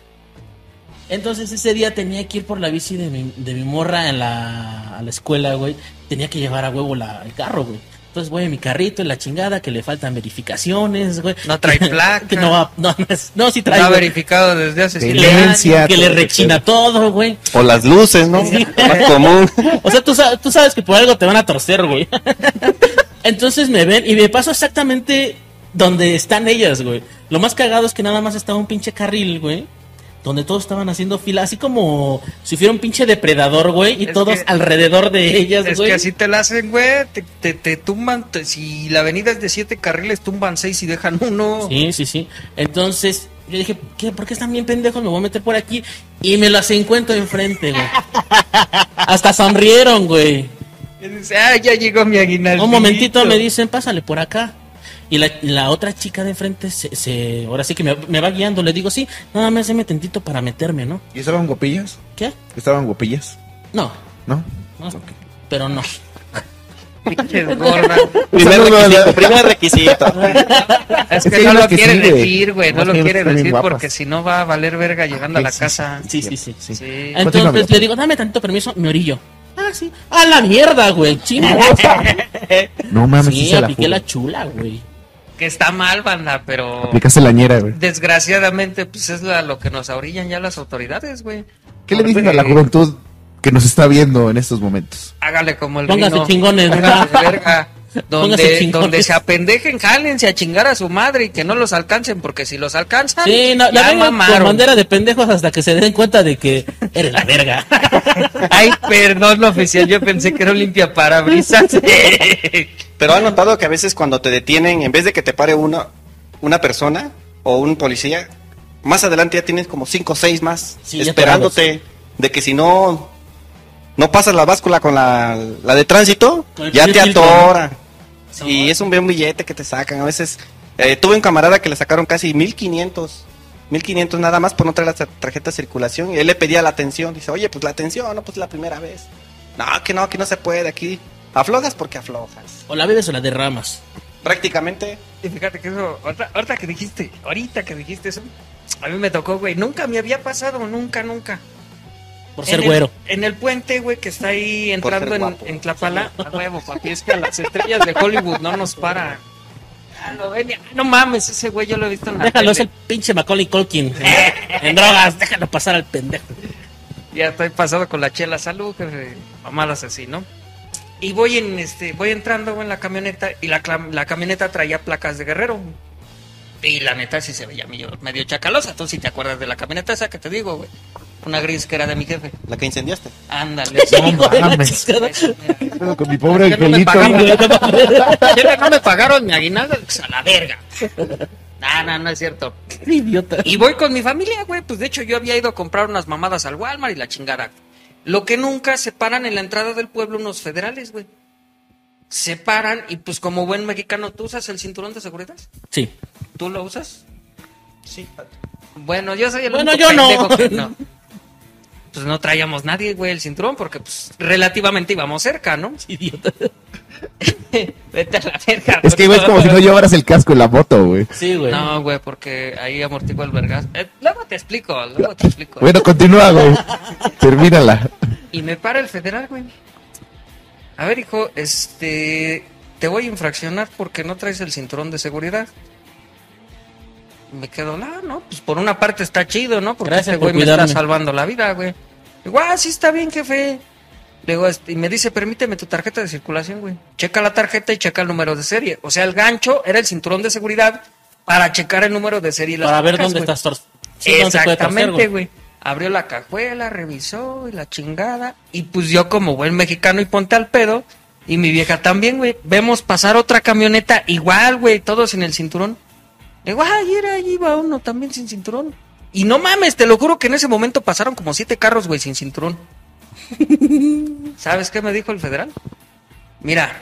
Entonces ese día tenía que ir por la bici de mi, de mi morra en la, a la escuela, güey. Tenía que llevar a huevo la, el carro, güey. Entonces voy en mi carrito en la chingada, que le faltan verificaciones, güey. No trae placa. que no, va- no, no, no, sí trae. Está güey. verificado desde hace siete Que le- rechina todo, güey. O las luces, ¿no? Sí. Más común. O sea, tú, tú sabes que por algo te van a torcer, güey. Entonces me ven y me paso exactamente donde están ellas, güey. Lo más cagado es que nada más estaba un pinche carril, güey. Donde todos estaban haciendo fila, así como si fuera un pinche depredador, güey. Y Es todos que- alrededor de ellas, Es que así te la hacen, güey. Te, te, te tumban. te- si la avenida es de siete carriles, tumban seis y dejan uno. Sí, sí, sí. Entonces, yo dije, ¿qué? ¿por qué están bien pendejos? Me voy a meter por aquí. Y me las encuentro enfrente, güey. Hasta sonrieron, güey. Ah, ya llegó mi aguinaldo. Un momentito me dicen, pásale por acá. Y la, la otra chica de enfrente se, se- ahora sí que me, me va guiando. Le digo, sí, nada más déme tantito para meterme, ¿no? ¿Y estaban guapillas? ¿Qué? ¿Estaban guapillas? No, ¿No? no, pero no. Primer requisito, primer requisito. Es Es que no lo que quiere decir, güey. No lo quiere decir guapas. porque si no va a valer verga llegando a la Sí, casa. Sí, sí, sí. Sí. Entonces le digo, dame tantito permiso, me orillo. Ah, sí. A la mierda, güey. Chingo. No mames, sí, Sí, se apliqué la chula, güey. Que está mal, banda, pero Aplicaste la ñera, güey. desgraciadamente, pues es la- lo que nos orillan ya las autoridades, güey. ¿Qué le Porque a la juventud que nos está viendo en estos momentos? Hágale como el Póngase vino. chingones, verga. Donde, donde se apendejen, jálense a chingar a su madre y que no los alcancen, porque si los alcanzan, Sí, no, la ya con mamaron. bandera de pendejos hasta que se den cuenta de que eres la verga. Ay, perdón, oficial, yo pensé que era un limpia parabrisas. Pero han notado que a veces cuando te detienen, en vez de que te pare una, una persona o un policía, más adelante ya tienes como cinco o seis más Sí, esperándote de que si no no pasas la báscula con la, la de tránsito, el ya te filtro, atoran. Y es un buen billete que te sacan. A veces eh, tuve un camarada que le sacaron casi 1500. 1500 nada más por no traer la tar- tarjeta de circulación. Y él le pedía la atención. Dice, oye, pues la atención, no, pues la primera vez. No, que no, que no se puede aquí. Aflojas porque aflojas. O la bebes o la derramas. Prácticamente. Y fíjate que eso, ahorita, ahorita que dijiste, ahorita que dijiste eso, a mí me tocó, güey, nunca me había pasado, nunca, nunca. Por En ser el- güero. En el puente, güey, que está ahí entrando en, en Tlapala, a huevo, papi, es que a las estrellas de Hollywood no nos paran. Ah, no mames, ese güey yo lo he visto en la Déjalo, es el pinche Macaulay Culkin. en drogas, déjalo pasar al pendejo. Ya estoy pasado con la chela, salud, jefe. Mamadas así, ¿no? Y voy en este, voy entrando güey, en la camioneta y la, clam- la camioneta traía placas de guerrero. Y la neta sí se veía medio, medio chacalosa. Tú sí te acuerdas de la camioneta esa que te digo, güey. Una gris que era de mi jefe. La que incendiaste. Ándale. Mames. Mira. Con mi pobre no angelito. no me pagaron mi aguinaldo, pues a la verga. No, no, no es cierto. Qué idiota. Y voy con mi familia, güey. Pues de hecho yo había ido a comprar unas mamadas al Walmart y la chingada. Lo que nunca se paran en la entrada del pueblo unos federales, güey. Se paran y pues como buen mexicano, ¿tú usas el cinturón de seguridad? Sí. ¿Tú lo usas? Sí. Bueno, yo soy el Bueno, único yo no. que no. Pues no traíamos nadie, güey, el cinturón porque pues relativamente íbamos cerca, ¿no? Idiota. Vete a la verga. Es que, güey, es como si no llevaras el casco en la moto, güey. Sí, güey. No, güey, porque ahí amortigua el vergas. Eh, luego te explico, luego te explico. Bueno, continúa, güey. Termínala. Y me para el federal, güey. A ver, hijo, este. Te voy a infraccionar porque no traes el cinturón de seguridad. Me quedo, ah, no, pues por una parte está chido, ¿no? Porque Gracias este por güey me está salvando la vida, güey. Digo, ah, sí está bien, jefe. Le digo, este, y me dice, permíteme tu tarjeta de circulación, güey. Checa la tarjeta y checa el número de serie. O sea, el gancho era el cinturón de seguridad para checar el número de serie y las Para ver dónde güey. estás sí, dónde Exactamente, güey. Abrió la cajuela, revisó y la chingada. Y pues yo como buen mexicano y ponte al pedo. Y mi vieja también, güey. Vemos pasar otra camioneta igual, güey, todos en el cinturón. Le digo, ay, era, ahí iba uno también sin cinturón. Y no mames, te lo juro que en ese momento pasaron como siete carros, güey, sin cinturón. ¿Sabes qué me dijo el federal? Mira,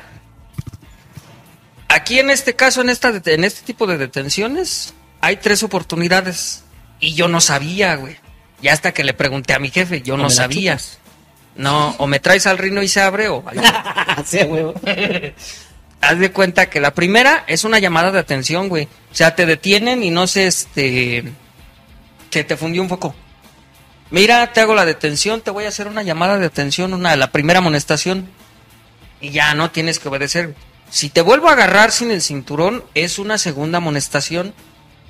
aquí en este caso, en, esta, en este tipo de detenciones, hay tres oportunidades. Y yo no sabía, güey. Y hasta que le pregunté a mi jefe, yo O no sabía. chupas. No, o me traes al rino y se abre o... sí, güey. Haz de cuenta que la primera es una llamada de atención, güey. O sea, te detienen y no sé, este... Se te fundió un foco. Mira, te hago la detención, te voy a hacer una llamada de atención, una la primera amonestación. Y ya no tienes que obedecer. Si te vuelvo a agarrar sin el cinturón, es una segunda amonestación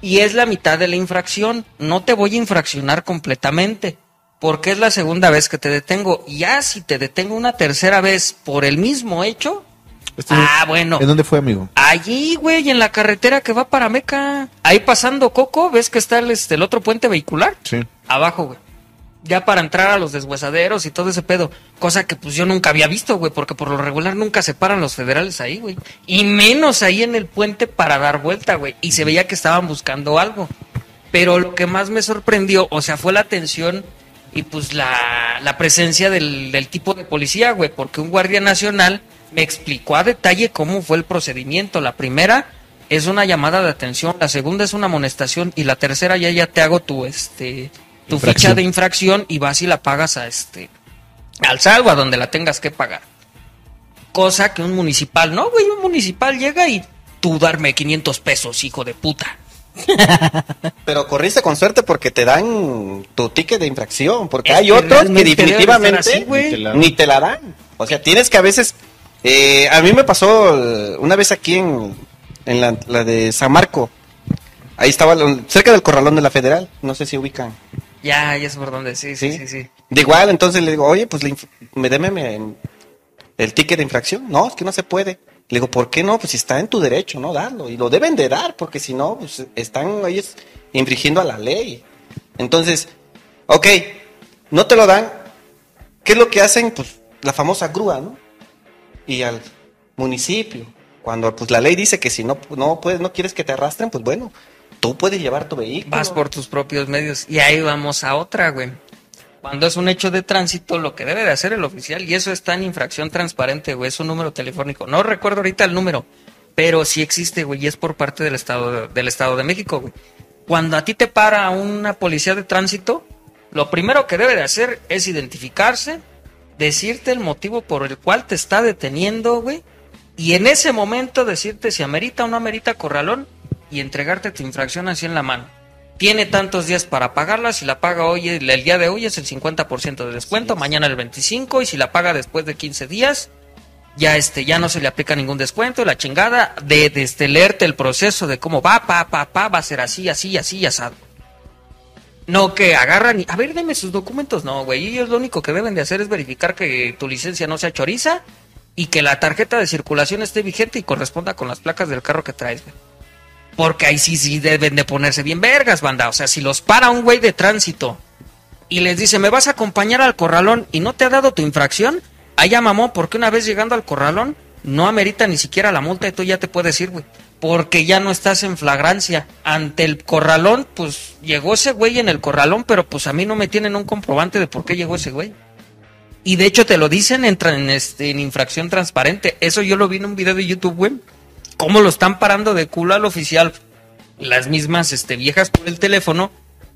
y es la mitad de la infracción. No te voy a infraccionar completamente, porque es la segunda vez que te detengo. Ya si te detengo una tercera vez por el mismo hecho, Este- ah, bueno. ¿En dónde fue, amigo? Allí, güey, en la carretera que va para Meca. Ahí pasando Coco, ¿ves que está el, este, el otro puente vehicular? Sí. Abajo, güey. Ya para entrar a los deshuesaderos y todo ese pedo. Cosa que pues yo nunca había visto, güey, porque por lo regular nunca se paran los federales ahí, güey. Y menos ahí en el puente para dar vuelta, güey. Y se veía que estaban buscando algo. Pero lo que más me sorprendió, o sea, fue la atención y pues la, la presencia del, del tipo de policía, güey, porque un guardia nacional me explicó a detalle cómo fue el procedimiento. La primera es una llamada de atención, la segunda es una amonestación y la tercera ya ya te hago tu este tu Infracción. ficha de infracción y vas y la pagas a este al salvo a donde la tengas que pagar. Cosa que un municipal, no, güey, un municipal llega y tú darme 500 pesos, hijo de puta. Pero corriste con suerte porque te dan tu ticket de infracción, porque Es hay que otros que definitivamente así. Ni te la- ni te la dan. O sea, tienes que a veces... eh, a mí me pasó eh, una vez aquí en, en la, la de San Marco. Ahí estaba cerca del corralón de la Federal. No sé si ubican. Ya, ya sé por dónde, sí, sí, sí, sí. De igual, entonces le digo, oye, pues le me deme me- el ticket de infracción. No, es que no se puede. Le digo, ¿por qué no? Pues si está en tu derecho, ¿no? Darlo. Y lo deben de dar, porque si no, pues están ellos infringiendo a la ley. Entonces, ok, no te lo dan. ¿Qué es lo que hacen? Pues la famosa grúa, ¿no? Y al municipio. Cuando pues la ley dice que si no, no puedes, no quieres que te arrastren, pues bueno, tú puedes llevar tu vehículo. Vas por tus propios medios. Y ahí vamos a otra, güey. Cuando es un hecho de tránsito, lo que debe de hacer el oficial, y eso está en infracción transparente, güey, es un número telefónico. No recuerdo ahorita el número, pero sí existe, güey, y es por parte del Estado de, del Estado de México, güey. Cuando a ti te para una policía de tránsito, lo primero que debe de hacer es identificarse, decirte el motivo por el cual te está deteniendo, güey, y en ese momento decirte si amerita o no amerita corralón y entregarte tu infracción así en la mano. Tiene tantos días para pagarla, si la paga hoy, el, día de hoy es el 50% de descuento, mañana el 25 y si la paga después de 15 días, ya este ya no se le aplica ningún descuento, la chingada de, de este, leerte el proceso de cómo va, pa, pa, pa, va a ser así, así, así, asado. No que agarran y, a ver, deme sus documentos. No, güey, ellos lo único que deben de hacer es verificar que tu licencia no sea choriza y que la tarjeta de circulación esté vigente y corresponda con las placas del carro que traes, güey. Porque ahí sí, sí deben de ponerse bien vergas, banda. O sea, si los para un güey de tránsito y les dice, me vas a acompañar al corralón y no te ha dado tu infracción, allá mamó, porque una vez llegando al corralón, no amerita ni siquiera la multa y tú ya te puedes ir, güey. Porque ya no estás en flagrancia. Ante el corralón, pues llegó ese güey en el corralón, pero pues a mí no me tienen un comprobante de por qué llegó ese güey. Y de hecho te lo dicen en, tra- en, este, en infracción transparente. Eso yo lo vi en un video de YouTube, güey. Cómo lo están parando de culo al oficial. Las mismas este, viejas por el teléfono.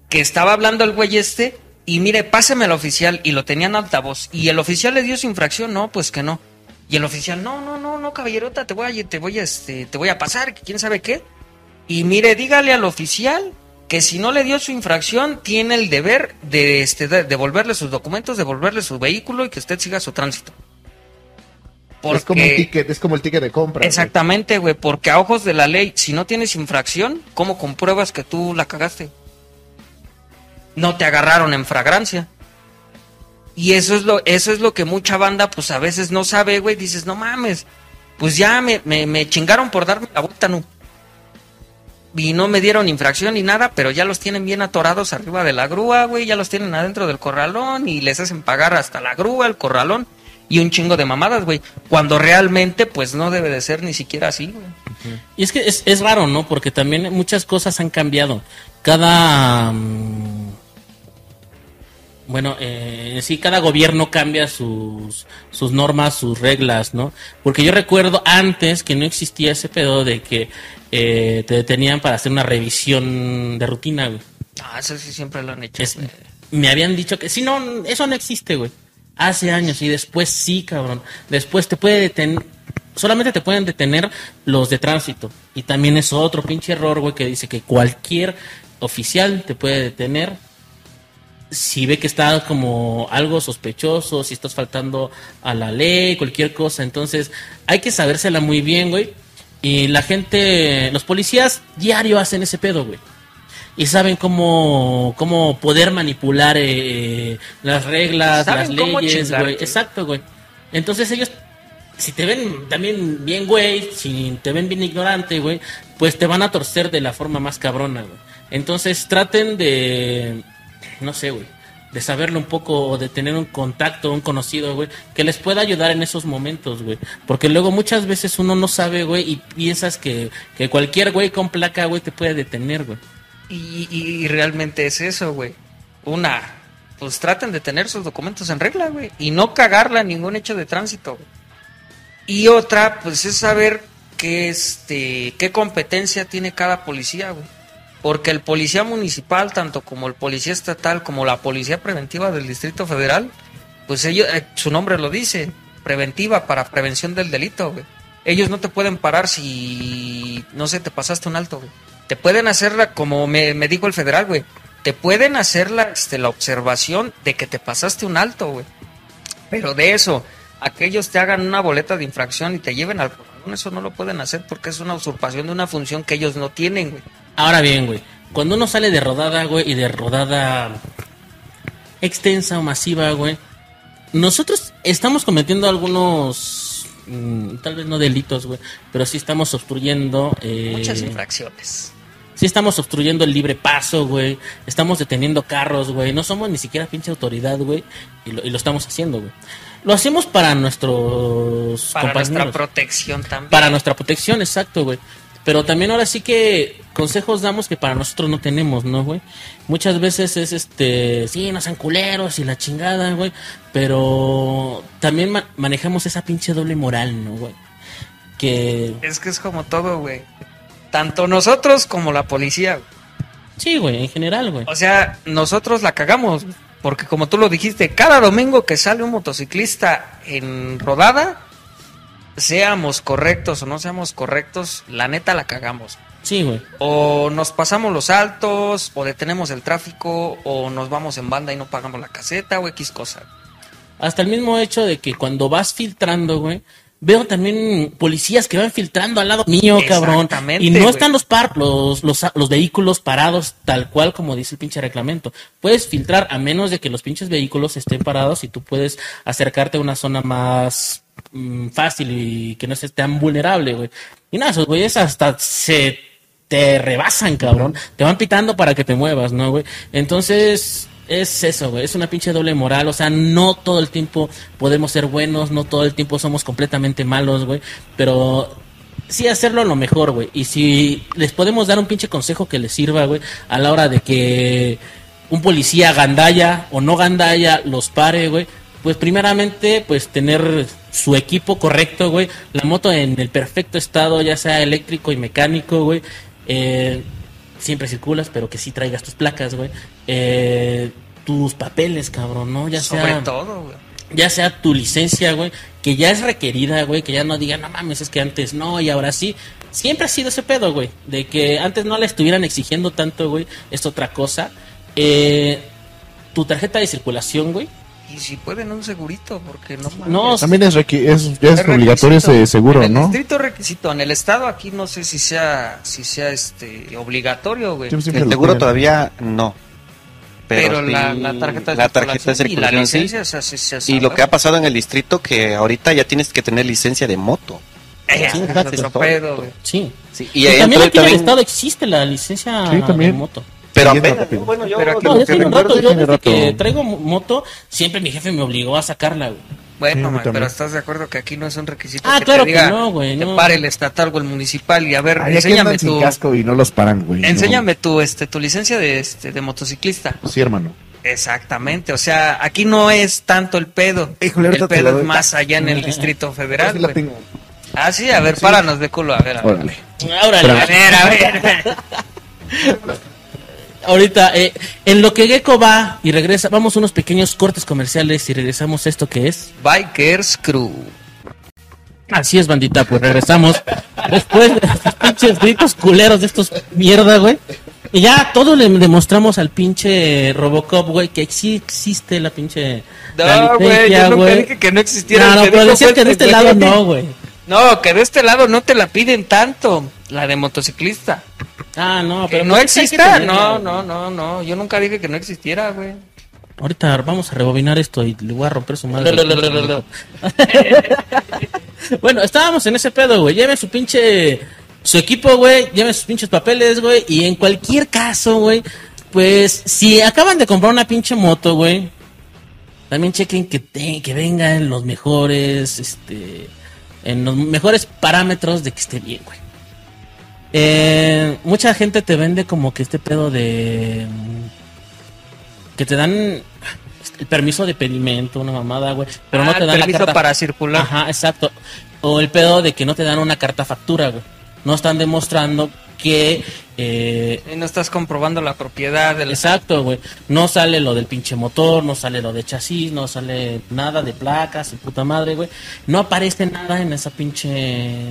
Que estaba hablando el güey este. Y mire, páseme al oficial. Y lo tenían altavoz. Y el oficial le dio su infracción. No, pues que no. Y el oficial, no, no, no, no, caballerota, te voy a, te voy a, este, te voy a pasar, quién sabe qué. Y mire, dígale al oficial que si no le dio su infracción, tiene el deber de este, de- devolverle sus documentos, devolverle su vehículo y que usted siga su tránsito. Es como un ticket, es como el ticket de compra. Exactamente, güey, porque a ojos de la ley, si no tienes infracción, ¿cómo compruebas que tú la cagaste? No te agarraron en fragrancia. Y eso es lo, eso es lo que mucha banda, pues a veces no sabe, güey. Dices, no mames, pues ya me, me, me chingaron por darme la vuelta, no. Y no me dieron infracción ni nada, pero ya los tienen bien atorados arriba de la grúa, güey. Ya los tienen adentro del corralón y les hacen pagar hasta la grúa, el corralón y un chingo de mamadas, güey. Cuando realmente, pues no debe de ser ni siquiera así, güey. Y es que es, es raro, ¿no? Porque también muchas cosas han cambiado. Cada... mm, bueno, eh, sí, cada gobierno cambia sus, sus normas, sus reglas, ¿no? Porque yo recuerdo antes que no existía ese pedo de que eh, te detenían para hacer una revisión de rutina, güey. Ah, eso sí siempre lo han hecho. Es- me habían dicho que sí, no, eso no existe, güey. Hace años y después sí, cabrón. Después te puede detener, solamente te pueden detener los de tránsito. Y también es otro pinche error, güey, que dice que cualquier oficial te puede detener si ve que está como algo sospechoso, si estás faltando a la ley, cualquier cosa. Entonces, hay que sabérsela muy bien, güey. Y la gente, los policías diario hacen ese pedo, güey. Y saben cómo, cómo poder manipular eh, las reglas, las leyes, güey. Exacto, güey. Entonces ellos, si te ven también bien, güey, si te ven bien ignorante, güey, pues te van a torcer de la forma más cabrona, güey. Entonces traten de, no sé, güey, de saberlo un poco, o de tener un contacto, un conocido, güey, que les pueda ayudar en esos momentos, güey. Porque luego muchas veces uno no sabe, güey, y piensas que, que cualquier güey con placa, güey, te puede detener, güey. Y, realmente es eso, güey. Una, pues traten de tener sus documentos en regla, güey. Y no cagarla en ningún hecho de tránsito. Y otra, pues es saber qué, este, qué competencia tiene cada policía, güey. Porque el policía municipal, tanto como el policía estatal, como la policía preventiva del Distrito Federal, pues ellos, eh, su nombre lo dice, preventiva para prevención del delito, güey. Ellos no te pueden parar si, no sé, te pasaste un alto, güey. Te pueden hacer, la, como me, me dijo el federal, güey, te pueden hacer la, este, la observación de que te pasaste un alto, güey. Pero de eso, a que ellos te hagan una boleta de infracción y te lleven al corralón, eso no lo pueden hacer porque es una usurpación de una función que ellos no tienen, güey. Ahora bien, güey, cuando uno sale de rodada, güey, y de rodada extensa o masiva, güey, nosotros estamos cometiendo algunos, mm, tal vez no delitos, güey, pero sí estamos obstruyendo. Eh, Muchas infracciones. Sí estamos obstruyendo el libre paso, güey. Estamos deteniendo carros, güey. No somos ni siquiera pinche autoridad, güey. Y lo, y lo estamos haciendo, güey. Lo hacemos para nuestros Para nuestra protección también. Para nuestra protección, exacto, güey. Pero también ahora sí que consejos damos que para nosotros no tenemos, ¿no, güey? Muchas veces es este, sí, no sean culeros y la chingada, güey. Pero también ma- manejamos esa pinche doble moral, ¿no, güey? Que Es que es como todo, güey. Tanto nosotros como la policía. güey. sí, güey, en general, güey. O sea, nosotros la cagamos. Porque como tú lo dijiste, cada domingo que sale un motociclista en rodada, seamos correctos o no seamos correctos, la neta la cagamos. Sí, güey. O nos pasamos los altos, o detenemos el tráfico, o nos vamos en banda y no pagamos la caseta, o X cosa. Hasta el mismo hecho de que cuando vas filtrando, güey, veo también policías que van filtrando al lado mío, cabrón. Y no están los, par los, los, los vehículos parados tal cual como dice el pinche reglamento. Puedes filtrar a menos de que los pinches vehículos estén parados y tú puedes acercarte a una zona más mm, fácil y que no estés tan vulnerable, güey. Y nada, esos güeyes hasta se te rebasan, cabrón. Te van pitando para que te muevas, ¿no, güey? Entonces, es eso, güey. Es una pinche doble moral. O sea, no todo el tiempo podemos ser buenos, no todo el tiempo somos completamente malos, güey. Pero sí hacerlo lo mejor, güey. Y si les podemos dar un pinche consejo que les sirva, güey, a la hora de que un policía gandalla o no gandalla los pare, güey. Pues primeramente, pues tener su equipo correcto, güey. La moto en el perfecto estado, ya sea eléctrico y mecánico, güey. Eh, siempre circulas, pero que sí traigas tus placas, güey. Eh, tus papeles, cabrón, ¿no? Ya Sobre sea todo, güey. ya sea tu licencia, güey, que ya es requerida, güey, que ya no digan, no mames, es que antes no y ahora sí. Siempre ha sido ese pedo, güey, de que antes no la estuvieran exigiendo tanto, güey, es otra cosa. Eh, tu tarjeta de circulación, güey. Y si pueden un segurito, porque no También es, requi- es ya es, obligatorio ese seguro, en el ¿no? distrito requisito, en el estado aquí no sé si sea si sea este obligatorio, güey. El seguro todavía no. Pero, sí la, la tarjeta de la tarjeta de circulación y la circulación, sí. licencia se hace- se hace Y lo que ha pasado en el distrito que ahorita ya tienes que tener licencia de moto. Eh, Sí, es exacto. otro pedo, güey. sí. Sí, Y, y ahí también aquí en el estado existe la licencia Sí, también. de moto. Pero apenas, rápido. bueno, yo Pero aquí No, que yo desde rato. que traigo mo- moto, siempre mi jefe me obligó a sacarla, güey. Bueno, Sí, man, también. pero estás de acuerdo que aquí no es un requisito Ah, que claro te que diga, no, güey, te no. pare el estatal o el municipal y a ver, Ay, enséñame andan sin tu casco y no los paran, güey. no. enséñame tu este tu licencia de este de motociclista. Sí, hermano. Exactamente, o sea, aquí no es tanto el pedo. Híjole, el pedo es más allá en el Distrito Federal. Sí la güey. tengo. Ah, sí, a ver, páranos de culo, a ver, a ver. Órale. Órale. A ver, a ver. Ahorita, eh, en lo que Gecko va y regresa, vamos a unos pequeños cortes comerciales y regresamos a esto que es. Bikers Crew. Así es, bandita, pues regresamos después de estos pinches gritos culeros de estos mierda, güey. Y ya todos le demostramos al pinche Robocop, güey, que sí existe la pinche. No, güey, yo nunca dije que no existiera. No, no, pero decías que de el este lado no, güey. No, que de este lado no te la piden tanto, la de motociclista. Ah, no, Que pero no exista, no, no, no, no, yo nunca dije que no existiera, güey. Ahorita vamos a rebobinar esto y le voy a romper su madre. bueno, estábamos en ese pedo, güey. Lleven su pinche. Su equipo, güey. Lleven sus pinches papeles, güey. Y en cualquier caso, güey. Pues si acaban de comprar una pinche moto, güey. También chequen que, te- que venga en los mejores. Este. En los mejores parámetros de que esté bien, güey. Eh, mucha gente te vende como que este pedo de. Que te dan el permiso de pedimento, una mamada, güey. Pero no Ah, te el dan la permiso carta para circular. Ajá, exacto. O el pedo de que no te dan una carta factura, güey. No están demostrando que. eh, no estás comprobando la propiedad del exacto, güey. No sale lo del pinche motor, no sale lo de chasis, no sale nada de placas y puta madre, güey. No aparece nada en esa pinche.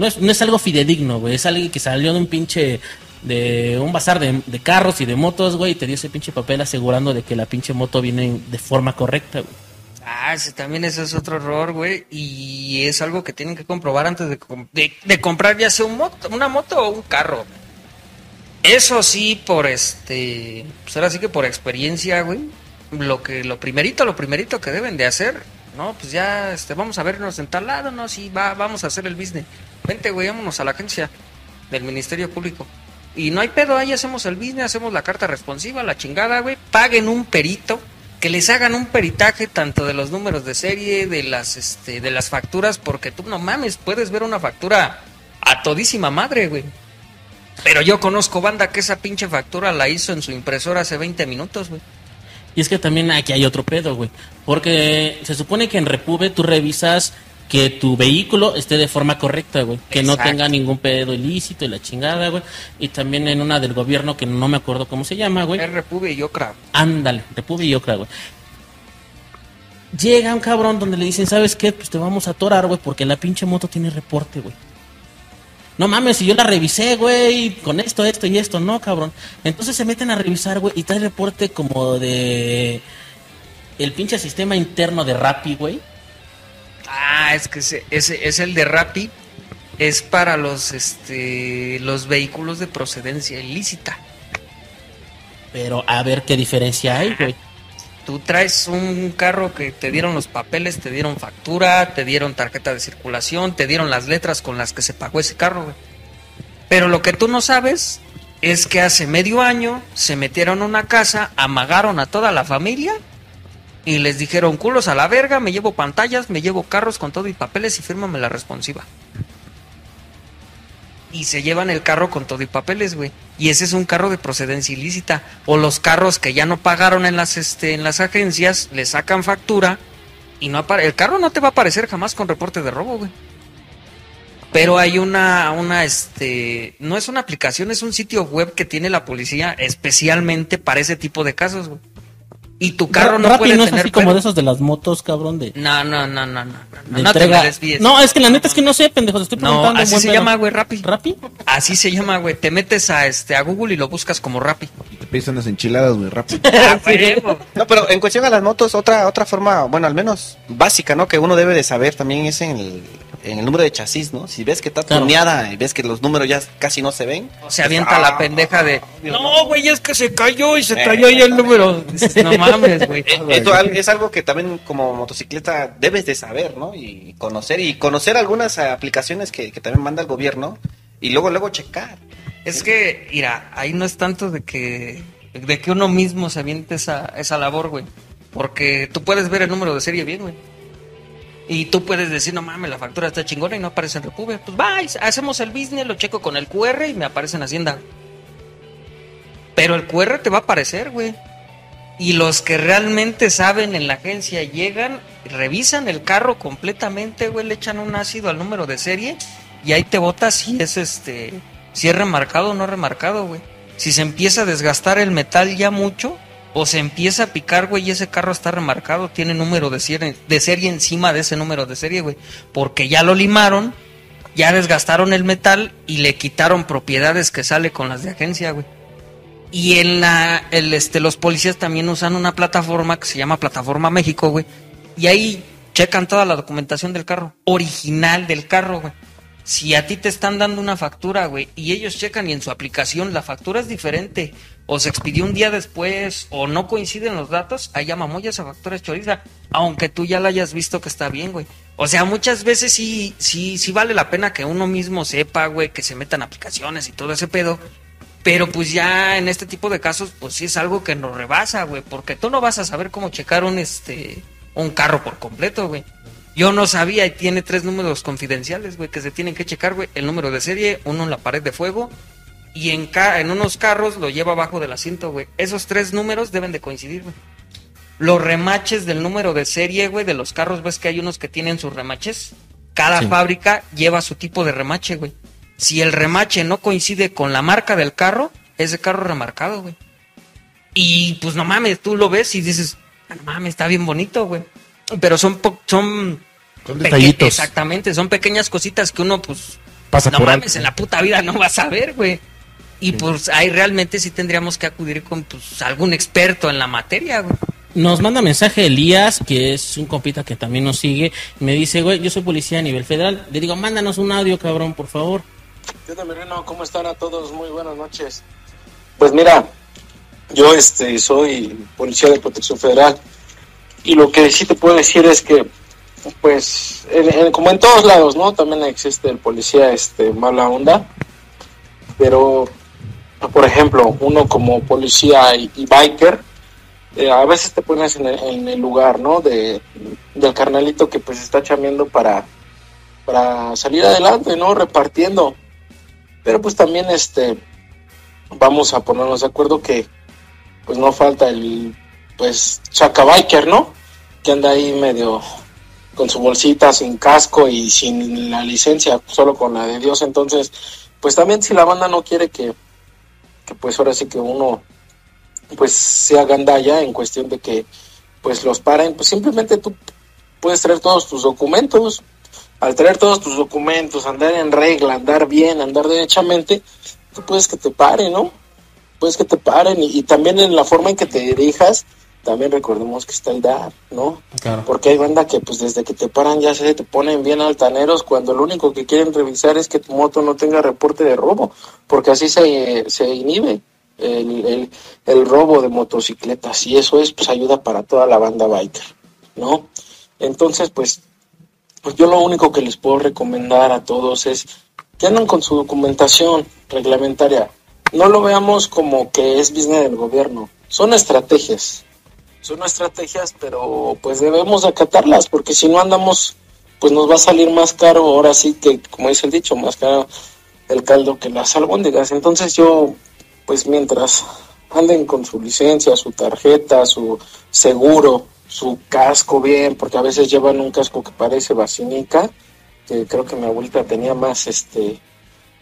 No es, no es algo fidedigno, güey. Es alguien que salió de un pinche. De un bazar de, carros y de motos, güey. Y te dio ese pinche papel asegurando de que la pinche moto viene de forma correcta, güey. Ah, sí, también ese es otro error, güey. Y es algo que tienen que comprobar antes de, de, de comprar ya sea moto, una moto o un carro. Eso sí, por este. Pues ahora sí que por experiencia, güey. Lo que, lo primerito, lo primerito que deben de hacer, ¿no? Pues ya, este, vamos a vernos en tal lado, ¿no? Sí, va, vamos a hacer el business. Vente, güey, vámonos a la agencia del Ministerio Público. Y no hay pedo, ahí hacemos el business, hacemos la carta responsiva, la chingada, güey. Paguen un perito, que les hagan un peritaje tanto de los números de serie, de las, este, de las facturas, porque tú no mames, puedes ver una factura a todísima madre, güey. Pero yo conozco banda que esa pinche factura la hizo en su impresora hace 20 minutos, güey. Y es que también aquí hay otro pedo, güey. Porque se supone que en Repube tú revisas que tu vehículo esté de forma correcta, güey. Que no tenga ningún pedo ilícito y la chingada, güey. Y también en una del gobierno que no me acuerdo cómo se llama, güey. Es Repube y Ocra. Ándale, Repube y Ocra, güey. Llega un cabrón donde le dicen, ¿sabes qué? Pues te vamos a atorar, güey, porque la pinche moto tiene reporte, güey. No mames, si yo la revisé, güey, con esto, esto y esto, no, cabrón. Entonces se meten a revisar, güey, y trae reporte como de el pinche sistema interno de Rappi, güey. Ah, es que ese, ese es el de Rappi. Es para los, este, los vehículos de procedencia ilícita. Pero a ver qué diferencia hay, güey. Tú traes un carro que te dieron los papeles, te dieron factura, te dieron tarjeta de circulación, te dieron las letras con las que se pagó ese carro, güey. Pero lo que tú no sabes es que hace medio año se metieron a una casa, amagaron a toda la familia y les dijeron culos a la verga, me llevo pantallas, me llevo carros con todo y papeles y fírmame la responsiva. Y se llevan el carro con todo y papeles, güey. Y ese es un carro de procedencia ilícita. O los carros que ya no pagaron en las, este, en las agencias, le sacan factura y no el carro no te va a aparecer jamás con reporte de robo, güey. Pero hay una, una, este, no es una aplicación, es un sitio web que tiene la policía especialmente para ese tipo de casos, güey. Y tu carro no Rappi puede no es tener así como de esos de las motos, cabrón, de, No, no, no, no, no, no, de no te me desvíes. No, es que la neta es que no sé, pendejo, te estoy No, preguntando. así buen se pedo. llama, güey, Rappi. ¿Rappi? Así se llama, güey. Te metes a este a Google y lo buscas como Rappi. Te pides unas enchiladas, güey, rápido. Ah, huevo. No, pero en cuestión a las motos, otra otra forma, bueno, al menos básica, ¿no? Que uno debe de saber también es en el, en el número de chasis, ¿no? Si ves que está Claro. tuneada y ves que los números ya casi no se ven. Se avienta Ah, la pendeja de. Dios, No, güey, es que se cayó y se Eh. cayó ahí el número. Dices, No mames, güey. Eh, Esto es algo que también como motocicleta debes de saber, ¿no? Y conocer, y conocer algunas aplicaciones que, que también manda el gobierno y luego, luego checar. Es que, mira, ahí no es tanto de que de que uno mismo se aviente esa, esa labor, güey. Porque tú puedes ver el número de serie bien, güey. Y tú puedes decir, no mames, la factura está chingona y no aparece en Repube. Pues va, hacemos el business, lo checo con el QR y me aparece en Hacienda. Pero el QR te va a aparecer, güey. Y los que realmente saben en la agencia llegan, revisan el carro completamente, güey, le echan un ácido al número de serie y ahí te botas si es este, si es remarcado o no remarcado, güey. Si se empieza a desgastar el metal ya mucho o se empieza a picar, güey, y ese carro está remarcado, tiene número de serie, de serie encima de ese número de serie, güey, porque ya lo limaron ya desgastaron el metal y le quitaron propiedades que sale con las de agencia, güey. Y en la, el, este, los policías también usan una plataforma que se llama Plataforma México, güey. Y ahí checan toda la documentación del carro, original del carro, güey. Si a ti te están dando una factura, güey, y ellos checan y en su aplicación la factura es diferente, o se expidió un día después, o no coinciden los datos, ahí llama muy esa factura es choriza, aunque tú ya la hayas visto que está bien, güey. O sea, muchas veces sí, sí, sí vale la pena que uno mismo sepa, güey, que se metan aplicaciones y todo ese pedo. Pero pues ya en este tipo de casos, pues sí es algo que nos rebasa, güey, porque tú no vas a saber cómo checar un este un carro por completo, güey. Yo no sabía y tiene tres números confidenciales, güey, que se tienen que checar, güey. El número de serie, uno en la pared de fuego y en, ca en unos carros lo lleva abajo del asiento, güey. Esos tres números deben de coincidir, güey. Los remaches del número de serie, güey, de los carros, ves que hay unos que tienen sus remaches. Cada Sí. fábrica lleva su tipo de remache, güey. Si el remache no coincide con la marca del carro, es de carro remarcado, güey. Y pues no mames, tú lo ves y dices, "Ah, no mames, está bien bonito, güey. Pero son po- son Son detallitos. Exactamente, son pequeñas cositas que uno pues Pasa no por mames, alto. en la puta vida no vas a ver, güey. Y pues ahí realmente sí tendríamos que acudir con pues algún experto en la materia, güey. Nos manda mensaje Elías, que es un compita que también nos sigue. Me dice, güey, yo soy policía a nivel federal. Le digo, mándanos un audio, cabrón, por favor. ¿Qué onda, Merino? ¿Cómo están a todos? Muy buenas noches. Pues mira, yo este soy policía de protección federal y lo que sí te puedo decir es que, pues, en- en- como en todos lados, ¿no? También existe el policía este mala onda, pero, por ejemplo, uno como policía y, biker, eh, a veces te pones en el, en el lugar, ¿no? De, del carnalito que pues está chameando para, para salir adelante, ¿no? Repartiendo. Pero pues también este vamos a ponernos de acuerdo que pues no falta el pues chaca biker, ¿no? Que anda ahí medio con su bolsita sin casco y sin la licencia, solo con la de Dios. Entonces, pues también si la banda no quiere que, que pues ahora sí que uno pues sea gandalla en cuestión de que pues los paren, pues simplemente tú puedes traer todos tus documentos, al traer todos tus documentos, andar en regla, andar bien, andar derechamente, tú puedes que te paren, ¿no? Puedes que te paren y también en la forma en que te dirijas, también recordemos que está el dar, ¿no? Claro. Porque hay banda que pues desde que te paran ya se te ponen bien altaneros cuando lo único que quieren revisar es que tu moto no tenga reporte de robo, porque así se, se inhibe el, el, el robo de motocicletas y eso es pues ayuda para toda la banda biker, ¿no? Entonces pues pues yo lo único que les puedo recomendar a todos es que anden con su documentación reglamentaria. No lo veamos como que es business del gobierno. Son estrategias. Son estrategias, pero pues debemos acatarlas porque si no andamos, pues nos va a salir más caro. Ahora sí que, como dice el dicho, más caro el caldo que las albóndigas. Entonces yo, pues mientras anden con su licencia, su tarjeta, su seguro, su casco bien, porque a veces llevan un casco que parece vacinica, que creo que mi abuelita tenía más, este,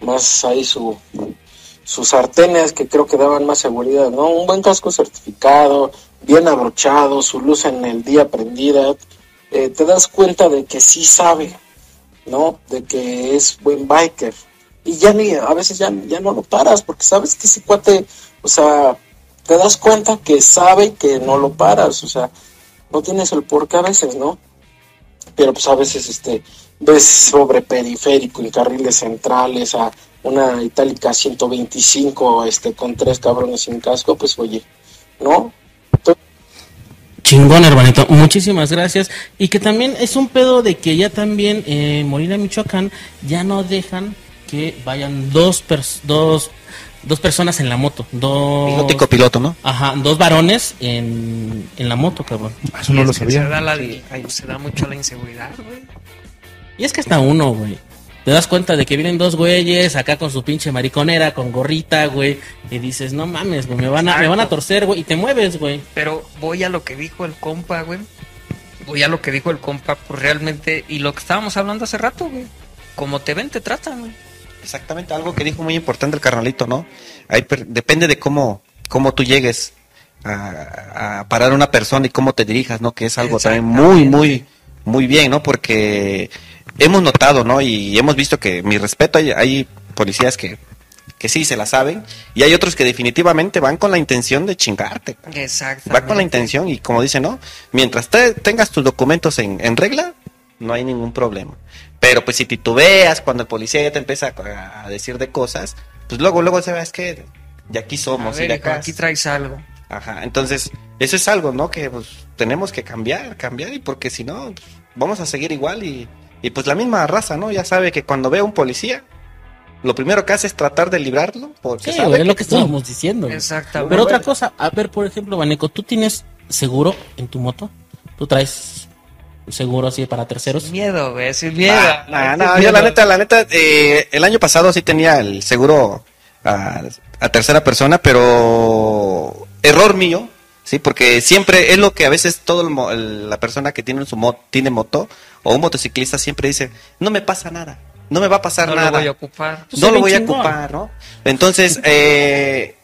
más ahí su, sus sartenes que creo que daban más seguridad, ¿no? Un buen casco certificado, bien abrochado, su luz en el día prendida, eh, te das cuenta de que sí sabe, ¿no? De que es buen biker. Y ya ni, a veces ya, ya no lo paras, porque sabes que ese cuate, o sea, te das cuenta que sabe que no lo paras, o sea, no tienes el por qué a veces, ¿no? Pero pues a veces este ves sobre periférico en carriles centrales a una itálica 125 este con tres cabrones sin casco, pues oye, ¿no? Chingón, hermanito. Muchísimas gracias. Y que también es un pedo de que ya también eh, Molina, Michoacán, ya no dejan que vayan dos, pers- dos, dos personas en la moto. Dos, Piloto y copiloto, ¿no? Ajá, dos varones en, en la moto, cabrón. Eso no lo Se sabía. da, la- ay, se da mucho la inseguridad, güey. Y es que hasta uno, güey. Te das cuenta de que vienen dos güeyes acá con su pinche mariconera, con gorrita, güey. Y dices, no mames, güey, me van a, me van a torcer, güey. Y te mueves, güey. Pero voy a lo que dijo el compa, güey. Voy a lo que dijo el compa, pues realmente, y lo que estábamos hablando hace rato, güey. Como te ven, te tratan, güey. Exactamente, algo que dijo muy importante el carnalito, ¿no? Ahí per- depende de cómo, cómo tú llegues a, a parar a una persona y cómo te dirijas, ¿no? Que es algo también muy, muy, muy bien, ¿no? Porque hemos notado, ¿no? Y hemos visto que, mi respeto, hay, hay policías que, que sí se la saben y hay otros que definitivamente van con la intención de chingarte. Exactamente. Va con la intención y como dice, ¿no? Mientras te- tengas tus documentos en, en regla, no hay ningún problema. Pero pues si titubeas cuando el policía ya te empieza a, a decir de cosas, pues luego, luego sabes que de aquí A somos y ver, de hijo, acá. aquí traes algo. Ajá, entonces eso es algo, ¿no? Que pues tenemos que cambiar, cambiar y porque si no, pues, vamos a seguir igual y, y pues la misma raza, ¿no? Ya sabe que cuando ve a un policía, lo primero que hace es tratar de librarlo porque Sí, sabe güey, es lo que que- estábamos diciendo. Exactamente. Pero otra cosa, a ver, por ejemplo, Baneco, ¿tú tienes seguro en tu moto? ¿Tú traes seguro así para terceros? Sin miedo, güey, sin miedo. Ah, nah, Sin no, yo miedo. la neta, la neta, eh, el año pasado sí tenía el seguro a, a tercera persona, pero error mío, sí, porque siempre es lo que a veces todo el mo- el- la persona que tiene su mo- tiene moto o un motociclista siempre dice, no me pasa nada, no me va a pasar No nada, lo voy a ocupar. Pues no lo voy a ocupar, ¿no? Entonces, eh,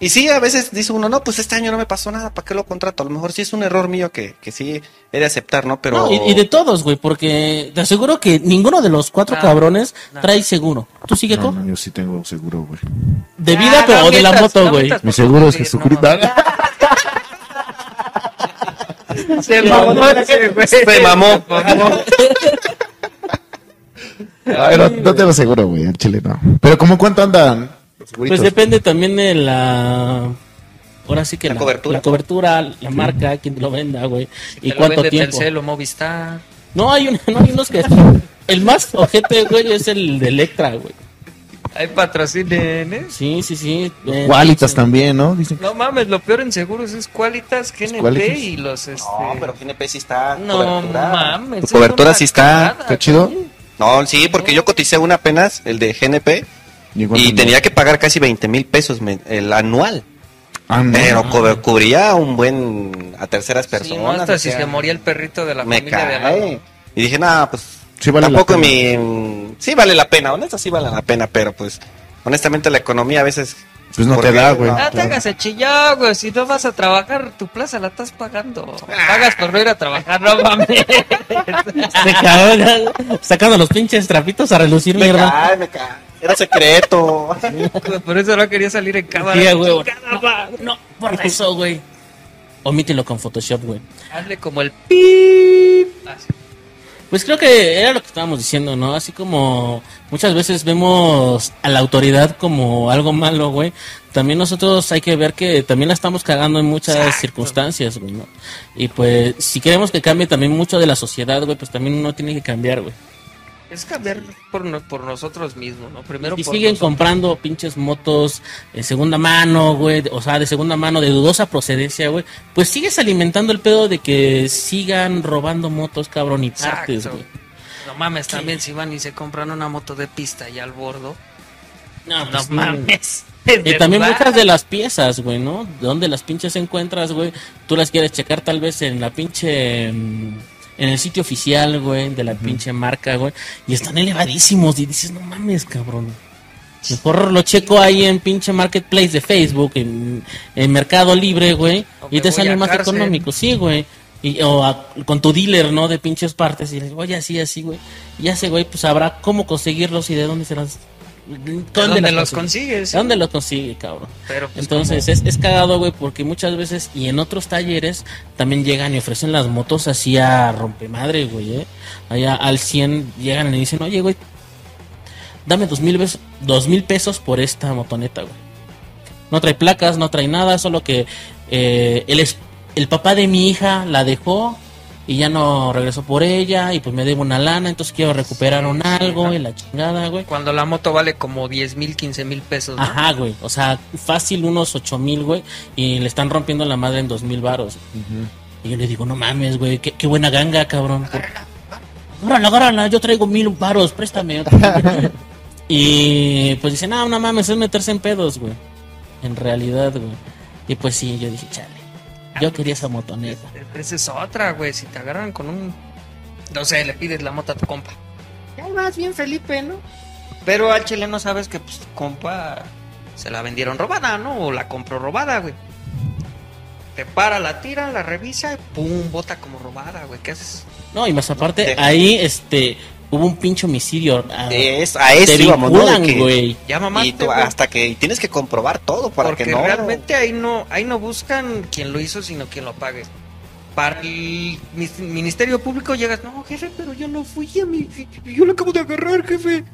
y sí, a veces dice uno, no, pues este año no me pasó nada, ¿para qué lo contrato? A lo mejor sí es un error mío que, que sí he de aceptar, ¿no? Pero... No, y, y de todos, güey, porque te aseguro que ninguno de los cuatro No, cabrones no. trae seguro. ¿Tú sigue No, con? no, yo sí tengo seguro, güey. De vida, pero no o de la moto, no güey. Mi seguro es Jesucristo. Se mamó. Se mamó. Ay, no, no tengo seguro, güey, en Chile no. Pero ¿cómo cuánto andan los Pues depende también de la. Ahora sí que La la, cobertura. la cobertura, la marca, quién te lo venda, güey. Y Te lo cuánto vende tiempo. Telcel o Movistar. No, hay, un- no hay unos que. El más ojete, güey, es el de Electra, güey. Hay patrocinen, ¿eh? Sí, sí, sí. Eh, Qualitas sí. también, ¿no? Dicen que- No mames, lo peor en seguros es Qualitas, GNP Qualitas. y los este. No, pero GNP sí está. No cobertura. mames. Tu es cobertura sí está. ¿Está chido? No, sí, porque yo coticé una apenas, el de GNP, ¿Y, y tenía que pagar casi 20 mil pesos el anual. Ah, no. Pero cubría un buen a terceras Sí, personas. no, hasta o si sea, se moría el perrito de la me familia de cae. Y dije, nada, pues Sí vale la tampoco pena. mi... Sí vale la pena, honesta sí vale la pena, pero pues honestamente la economía a veces... Pues no te da, güey. Ah, te hagas el chillado, güey. Si no vas a trabajar, tu plaza la estás pagando. Pagas por no ir a trabajar, no mames. Este cabrón, sacando los pinches trapitos a relucir Me mierda. cae, me cae. Era secreto. Por eso no quería salir en cámara. Sí, güey. No, por eso, güey. Omítelo con Photoshop, güey. Hazle como el pip. Así. Pues creo que era lo que estábamos diciendo, ¿no? Así como muchas veces vemos a la autoridad como algo malo, güey. También nosotros hay que ver que también la estamos cagando en muchas Exacto. circunstancias, güey, ¿no? Y pues si queremos que cambie también mucho de la sociedad, güey, pues también uno tiene que cambiar, güey. Es cambiar por, no- por nosotros mismos, ¿no? Primero Y por siguen nosotros. comprando pinches motos en segunda mano, güey, de- o sea, de segunda mano, de dudosa procedencia, güey. Pues sigues alimentando el pedo de que sigan robando motos, cabrón, y partes, güey. No mames, también si van y se compran una moto de pista y al bordo. No, No pues, mames. Y también muchas de las piezas, güey, ¿no? De dónde las pinches encuentras, güey. Tú las quieres checar tal vez en la pinche... En el sitio oficial, güey, de la pinche marca, güey. Y están elevadísimos. Y dices, no mames, cabrón. Mejor lo checo ahí en pinche marketplace de Facebook, en, en Mercado Libre, güey. Y te sale más cárcel. económico, sí, güey. Y, o a- con tu dealer, ¿no? De pinches partes. Y dices, oye, así, así, güey. Y ese güey, pues sabrá cómo conseguirlos y de dónde se las... ¿De dónde los consigue? consigues? ¿De dónde los consigue, cabrón? Pero pues, Entonces es, es cagado, güey, porque muchas veces y en otros talleres también llegan y ofrecen las motos así a rompemadre, güey, ¿eh? Allá al 100 llegan y dicen, oye, güey, dame dos mil, pesos, dos mil pesos por esta motoneta, güey. No trae placas, no trae nada, solo que eh, el, es- el papá de mi hija la dejó y ya no regresó por ella y pues me debo una lana, entonces quiero recuperar un algo y la chingada, güey. cuando la moto vale como 10 mil, 15 mil pesos, ¿no? Ajá, güey. O sea, fácil unos ocho mil, güey. Y le están rompiendo la madre en dos mil varos. Y yo le digo, no mames, güey. Qué, qué buena ganga, cabrón. Agárrala, agárrala. Yo traigo mil varos, préstame. y pues dice, no, no mames, es meterse en pedos, güey. En realidad, güey. Y pues sí, yo dije, chale. Yo quería esa motoneta. Esa es otra, güey. Si te agarran con un. No sé, le pides la moto a tu compa. Ya vas bien, Felipe, ¿no? Pero al chile no sabes que pues, tu compa se la vendieron robada, ¿no? O la compró robada, güey. Te para, la tira, la revisa, y pum, bota como robada, güey. ¿Qué haces? No, y más aparte, ahí este hubo un pinche homicidio. ah, Es, a eso te íbamos, ¿no? De vinculan, que- güey. Ya mamaste, y tú- güey. hasta que y tienes que comprobar todo para Porque que no. realmente ahí no, ahí no buscan quien lo hizo, sino quien lo pague. Para el Ministerio Público llegas, no, jefe, pero yo no fui a mi... Yo lo acabo de agarrar, jefe.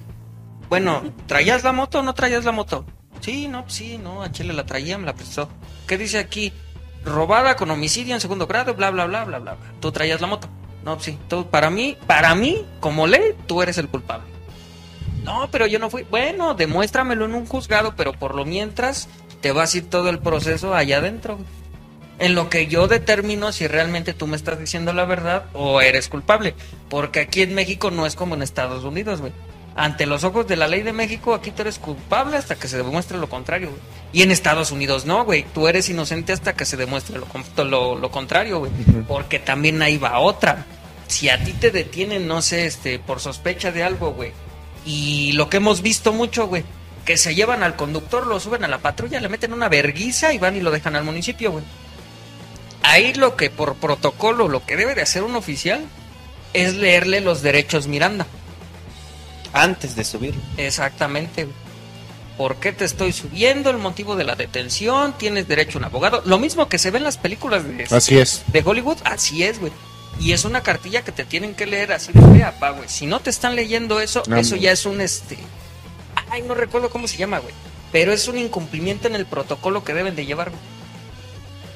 Bueno, ¿traías la moto o no traías la moto? Sí, no, sí, no, a Chile la traía, me la prestó. ¿Qué dice aquí? Robada con homicidio en segundo grado, bla, bla, bla, bla, bla. Tú traías la moto. No, sí, tú, para mí, para mí, como ley, tú eres el culpable. No, pero yo no fui. Bueno, demuéstramelo en un juzgado, pero por lo mientras te vas a ir todo el proceso allá adentro. En lo que yo determino si realmente tú me estás diciendo la verdad o eres culpable. Porque aquí en México no es como en Estados Unidos, güey. Ante los ojos de la ley de México, aquí tú eres culpable hasta que se demuestre lo contrario, güey. Y en Estados Unidos no, güey. Tú eres inocente hasta que se demuestre lo, lo contrario, güey. Porque también ahí va otra. Si a ti te detienen, no sé, este, por sospecha de algo, güey. Y lo que hemos visto mucho, güey. Que se llevan al conductor, lo suben a la patrulla, le meten una verguiza y van y lo dejan al municipio, güey. Ahí lo que por protocolo, lo que debe de hacer un oficial es leerle los derechos Miranda. Antes de subir. Exactamente. güey. ¿Por qué te estoy subiendo? El motivo de la detención. Tienes derecho a un abogado. Lo mismo que se ve en las películas de, Así es. de Hollywood. Así es, güey. Y es una cartilla que te tienen que leer así de fea, pa, güey. Si no te están leyendo eso, No, eso ya es un este. Ay, no recuerdo cómo se llama, güey. Pero es un incumplimiento en el protocolo que deben de llevar, güey.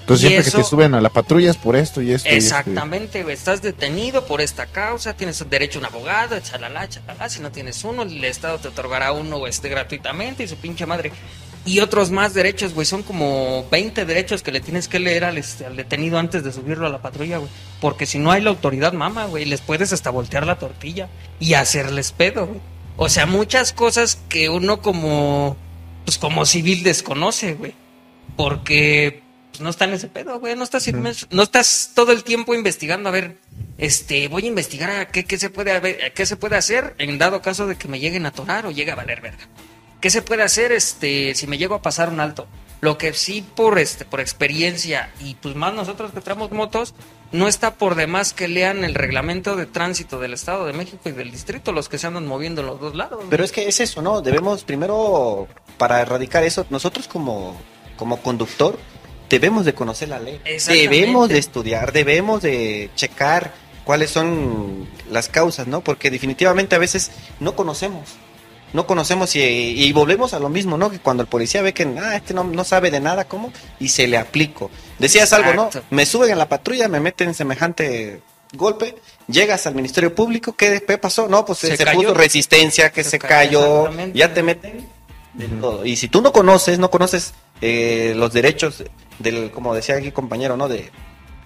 Entonces Y siempre que eso- te suben a la patrulla es por esto y esto. y esto. Exactamente, güey. Estás detenido por esta causa, tienes derecho a un abogado, chalala, chalala. Si no tienes uno, el Estado te otorgará uno este, gratuitamente y su pinche madre. Y otros más derechos, güey. Son como 20 derechos que le tienes que leer al, este, al detenido antes de subirlo a la patrulla, güey. Porque si no hay la autoridad, mama, güey. Les puedes hasta voltear la tortilla y hacerles pedo, güey. O sea, muchas cosas que uno como, pues como civil desconoce, güey. Porque pues, no está en ese pedo, güey. No estás, inmenso- no estás todo el tiempo investigando. A ver, este, voy a investigar a qué, qué se puede haber- qué se puede hacer en dado caso de que me lleguen a atorar o llegue a valer verga. ¿Qué se puede hacer este si me llego a pasar un alto? Lo que sí por este por experiencia y pues más nosotros que traemos motos no está por demás que lean el reglamento de tránsito del Estado de México y del distrito los que se andan moviendo en los dos lados. Pero es que es eso, ¿no? Debemos primero, para erradicar eso, nosotros como, como conductor, debemos de conocer la ley. Debemos de estudiar, debemos de checar cuáles son las causas, ¿no? Porque definitivamente a veces no conocemos. No conocemos y, y volvemos a lo mismo, ¿no? Que cuando el policía ve que, ah, este no, no sabe de nada, ¿cómo? Y se le aplico. Decías algo, ¿no? Me suben a la patrulla, me meten semejante golpe, llegas al Ministerio Público, ¿qué después pasó? No, pues Se puso resistencia, que Se se, cayó, ya te meten de todo. Y si tú no conoces, no conoces eh, los derechos del, como decía aquí compañero, ¿no? De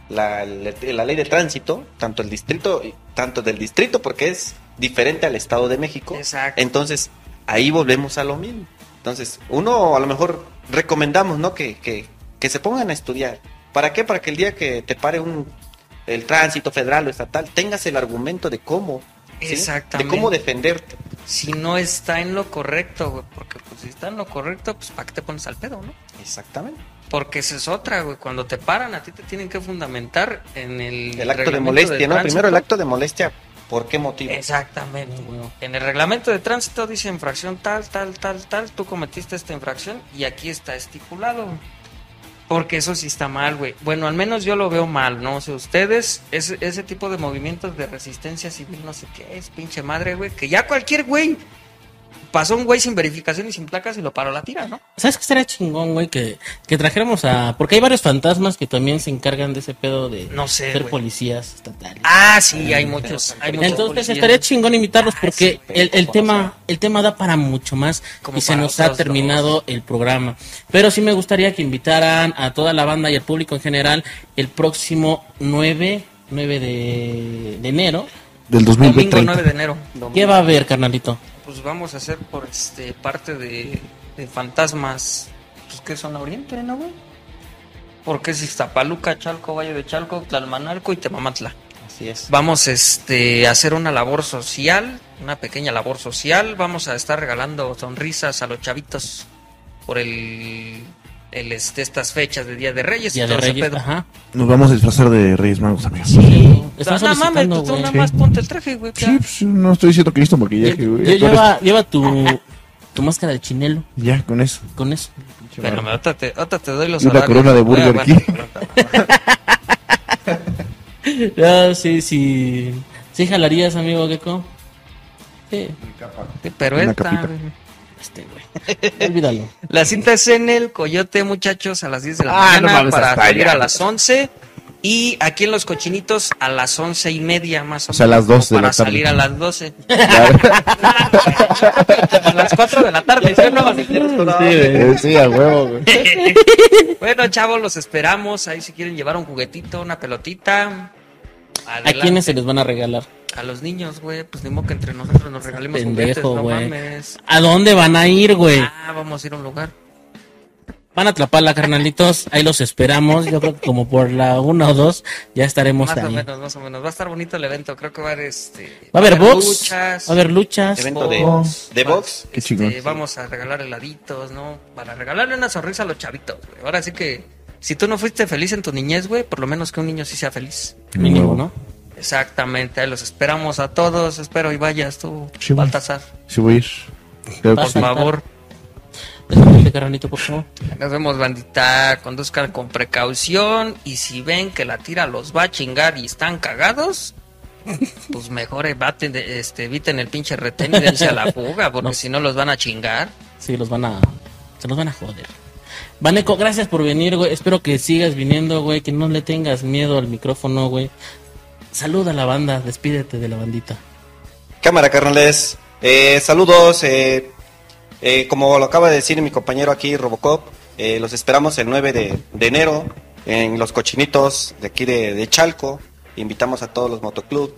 la, la ley de tránsito, tanto el distrito, tanto del distrito, porque es diferente al Estado de México. Exacto. Entonces, ahí volvemos a lo mismo. Entonces, uno a lo mejor recomendamos, ¿no? Que, que, que se pongan a estudiar. ¿Para qué? Para que el día que te pare un el tránsito federal o estatal, tengas el argumento de cómo. ¿sí? Exactamente. De cómo defenderte. Si no está en lo correcto, güey. Porque pues si está en lo correcto, pues ¿para qué te pones al pedo, no? Exactamente. Porque esa es otra, güey. Cuando te paran, a ti te tienen que fundamentar en el... El acto de molestia, ¿no? tránsito. Primero el acto de molestia, ¿por qué motivo? Exactamente, güey. En el reglamento de tránsito dice infracción tal, tal, tal, tal. Tú cometiste esta infracción y aquí está estipulado. güey. Porque eso sí está mal, güey. Bueno, al menos yo lo veo mal, ¿no? O sea, ustedes, ese, ese tipo de movimientos de resistencia civil, no sé qué es, pinche madre, güey. Que ya cualquier güey pasó un güey sin verificación y sin placas y lo paró la tira, ¿no? ¿Sabes qué estaría chingón, güey? Que, que trajéramos a. Porque hay varios fantasmas que también se encargan de ese pedo de No sé, ser güey. policías estatales. Ah, sí, hay muchos. Hay muchos Entonces policías. estaría chingón invitarlos Ah, porque sí, el, el tema el tema da para mucho más Como y se nos ha terminado el programa. Pero sí me gustaría que invitaran a toda la banda y al público en general el próximo 9, 9 de, de enero. Del Domingo 2030. 9 de enero. ¿Qué va a haber, carnalito? Pues vamos a hacer por este parte de, de fantasmas, pues que son a Oriente, ¿no, güey? Porque es Iztapaluca, Chalco, Valle de Chalco, Tlalmanalco y Temamatla. Así es. Vamos este, a hacer una labor social, una pequeña labor social. Vamos a estar regalando sonrisas a los chavitos por el el, este, estas fechas de Día de Reyes y Día de todo ese Reyes, pedo. ajá. Nos vamos a disfrazar de Reyes Magos, amigos. Sí, sea, no mames, pues tú nada más ponte el traje, güey. Sí, pues, no estoy diciendo que listo maquillaje, güey. Lleva, lleva tu, tu máscara de chinelo Ya, con eso. con eso. Bueno, me- ahorita te, doy los Y una corona de Voy a- Burger bueno, Ah, sí, sí. ¿Sí jalarías, amigo Gecko? Sí, sí, Pero Una esta, capita. Este, güey. Olvídalo. La cinta es en el Coyote, muchachos, a las 10 de la Ah, no mañana mames, para salir allá. a las 11. Y aquí en Los Cochinitos a las once y media más o, O sea, a menos. las 12 de Para la tarde. salir a las 12. a las 4 de la tarde, ¿sí o no? Si quieres, no. Sí, a huevo, güey. Bueno, chavos, los esperamos. Ahí si quieren llevar un juguetito, una pelotita. ¿A quiénes se les van a regalar? A los niños, güey. Pues ni modo que entre nosotros nos regalemos juguetes, Pendejo, no güey. mames. ¿A dónde van a ir, güey? Ah, vamos a ir a un lugar. Van a Tlapala, carnalitos. Ahí los esperamos. Yo creo que como por la una o dos ya estaremos Más o ahí. menos, más o menos. Va a estar bonito el evento. Creo que va a haber este. Va a haber box. luchas. Va a haber luchas. Evento de, box, de box. Qué este. Vamos a regalar heladitos, ¿no? Para regalarle una sonrisa a los chavitos, güey. Ahora sí que. Si tú no fuiste feliz en tu niñez, güey, por lo menos que un niño sí sea feliz. Mínimo, ¿no? Exactamente, ahí los esperamos a todos. Espero y vayas tú, Sí. Baltasar. Sí, voy a ir. Por sí. favor. Despídete, carnalito, por favor. Nos vemos, bandita. Conduzcan con precaución. Y si ven que la tira los va a chingar y están cagados, pues mejor evaten, este, eviten el pinche retén y dense a la fuga, porque No. si no los van a chingar. Sí, los van a. Se los van a joder. Vaneco, gracias por venir, güey. Espero que sigas viniendo, güey. Que no le tengas miedo al micrófono, güey. Saluda a la banda. Despídete de la bandita. Cámara, carnales. Eh, saludos. eh, eh, como lo acaba de decir mi compañero aquí, Robocop, los esperamos el 9 de, enero en los cochinitos de aquí de, de Chalco. Invitamos a todos los motoclubs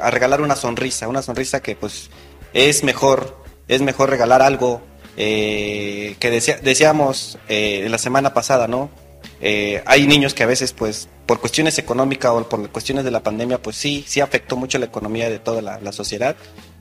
a regalar una sonrisa, una sonrisa que pues es mejor, es mejor regalar algo eh, que decía- decíamos eh, la semana pasada, ¿no? Eh, hay niños que a veces, pues, por cuestiones económicas o por cuestiones de la pandemia, pues sí, sí afectó mucho la economía de toda la, la sociedad.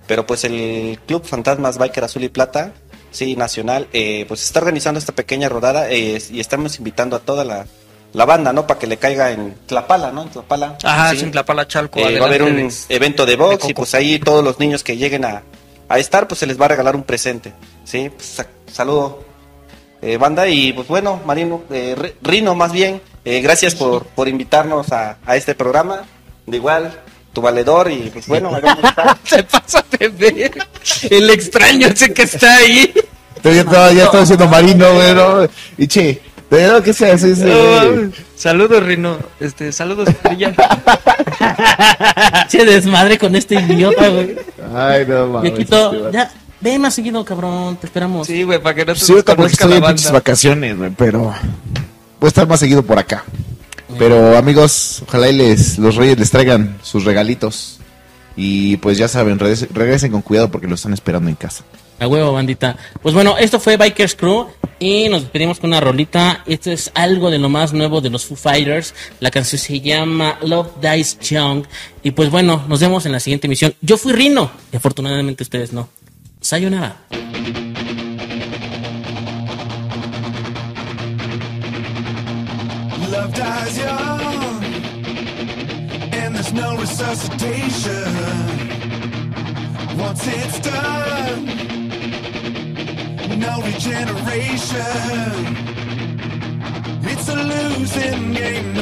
Pero pues el Club Fantasmas Biker Azul y Plata, sí, nacional, eh, pues está organizando esta pequeña rodada eh, y estamos invitando a toda la, la banda, ¿no? Para que le caiga en Tlapala, ¿no? En Tlapala. Ajá, Sí. sin Tlapala Chalco. Eh, va a haber un de- evento de box de y pues ahí todos los niños que lleguen a, a estar, pues se les va a regalar un presente. Sí, pues, sa- saludo eh, banda y pues bueno, Marino, eh, Ri- Rino más bien, eh, gracias por, por invitarnos a, a este programa. De igual, tu valedor y pues bueno. Se pasa de ver. El extraño ese que está ahí. Entonces, ya estaba, ya estaba siendo marino, güey, ¿no? Y che, verdad que sea así, sí. Saludos, Rino. Este, saludos, Estrella. Se desmadre con este idiota, güey. Ay, no mames. Viejito, este ya. Ve más seguido, cabrón. Te esperamos. Sí, güey, para que no te Sí, porque desconozca estoy en pinches vacaciones, güey, pero voy a estar más seguido por acá. Pero amigos, ojalá y les, los reyes les traigan sus regalitos. Y pues ya saben, regresen, regresen con cuidado porque lo están esperando en casa. A huevo, bandita. Pues bueno, esto fue Bikers Crew y nos despedimos con una rolita. Esto es algo de lo más nuevo de los Foo Fighters. La canción se llama Love Dies Young. Y pues bueno, nos vemos en la siguiente emisión. Yo fui Rino y afortunadamente ustedes no. Sayonara. Love dies young, and there's no resuscitation. Once it's done, no regeneration. It's a losing game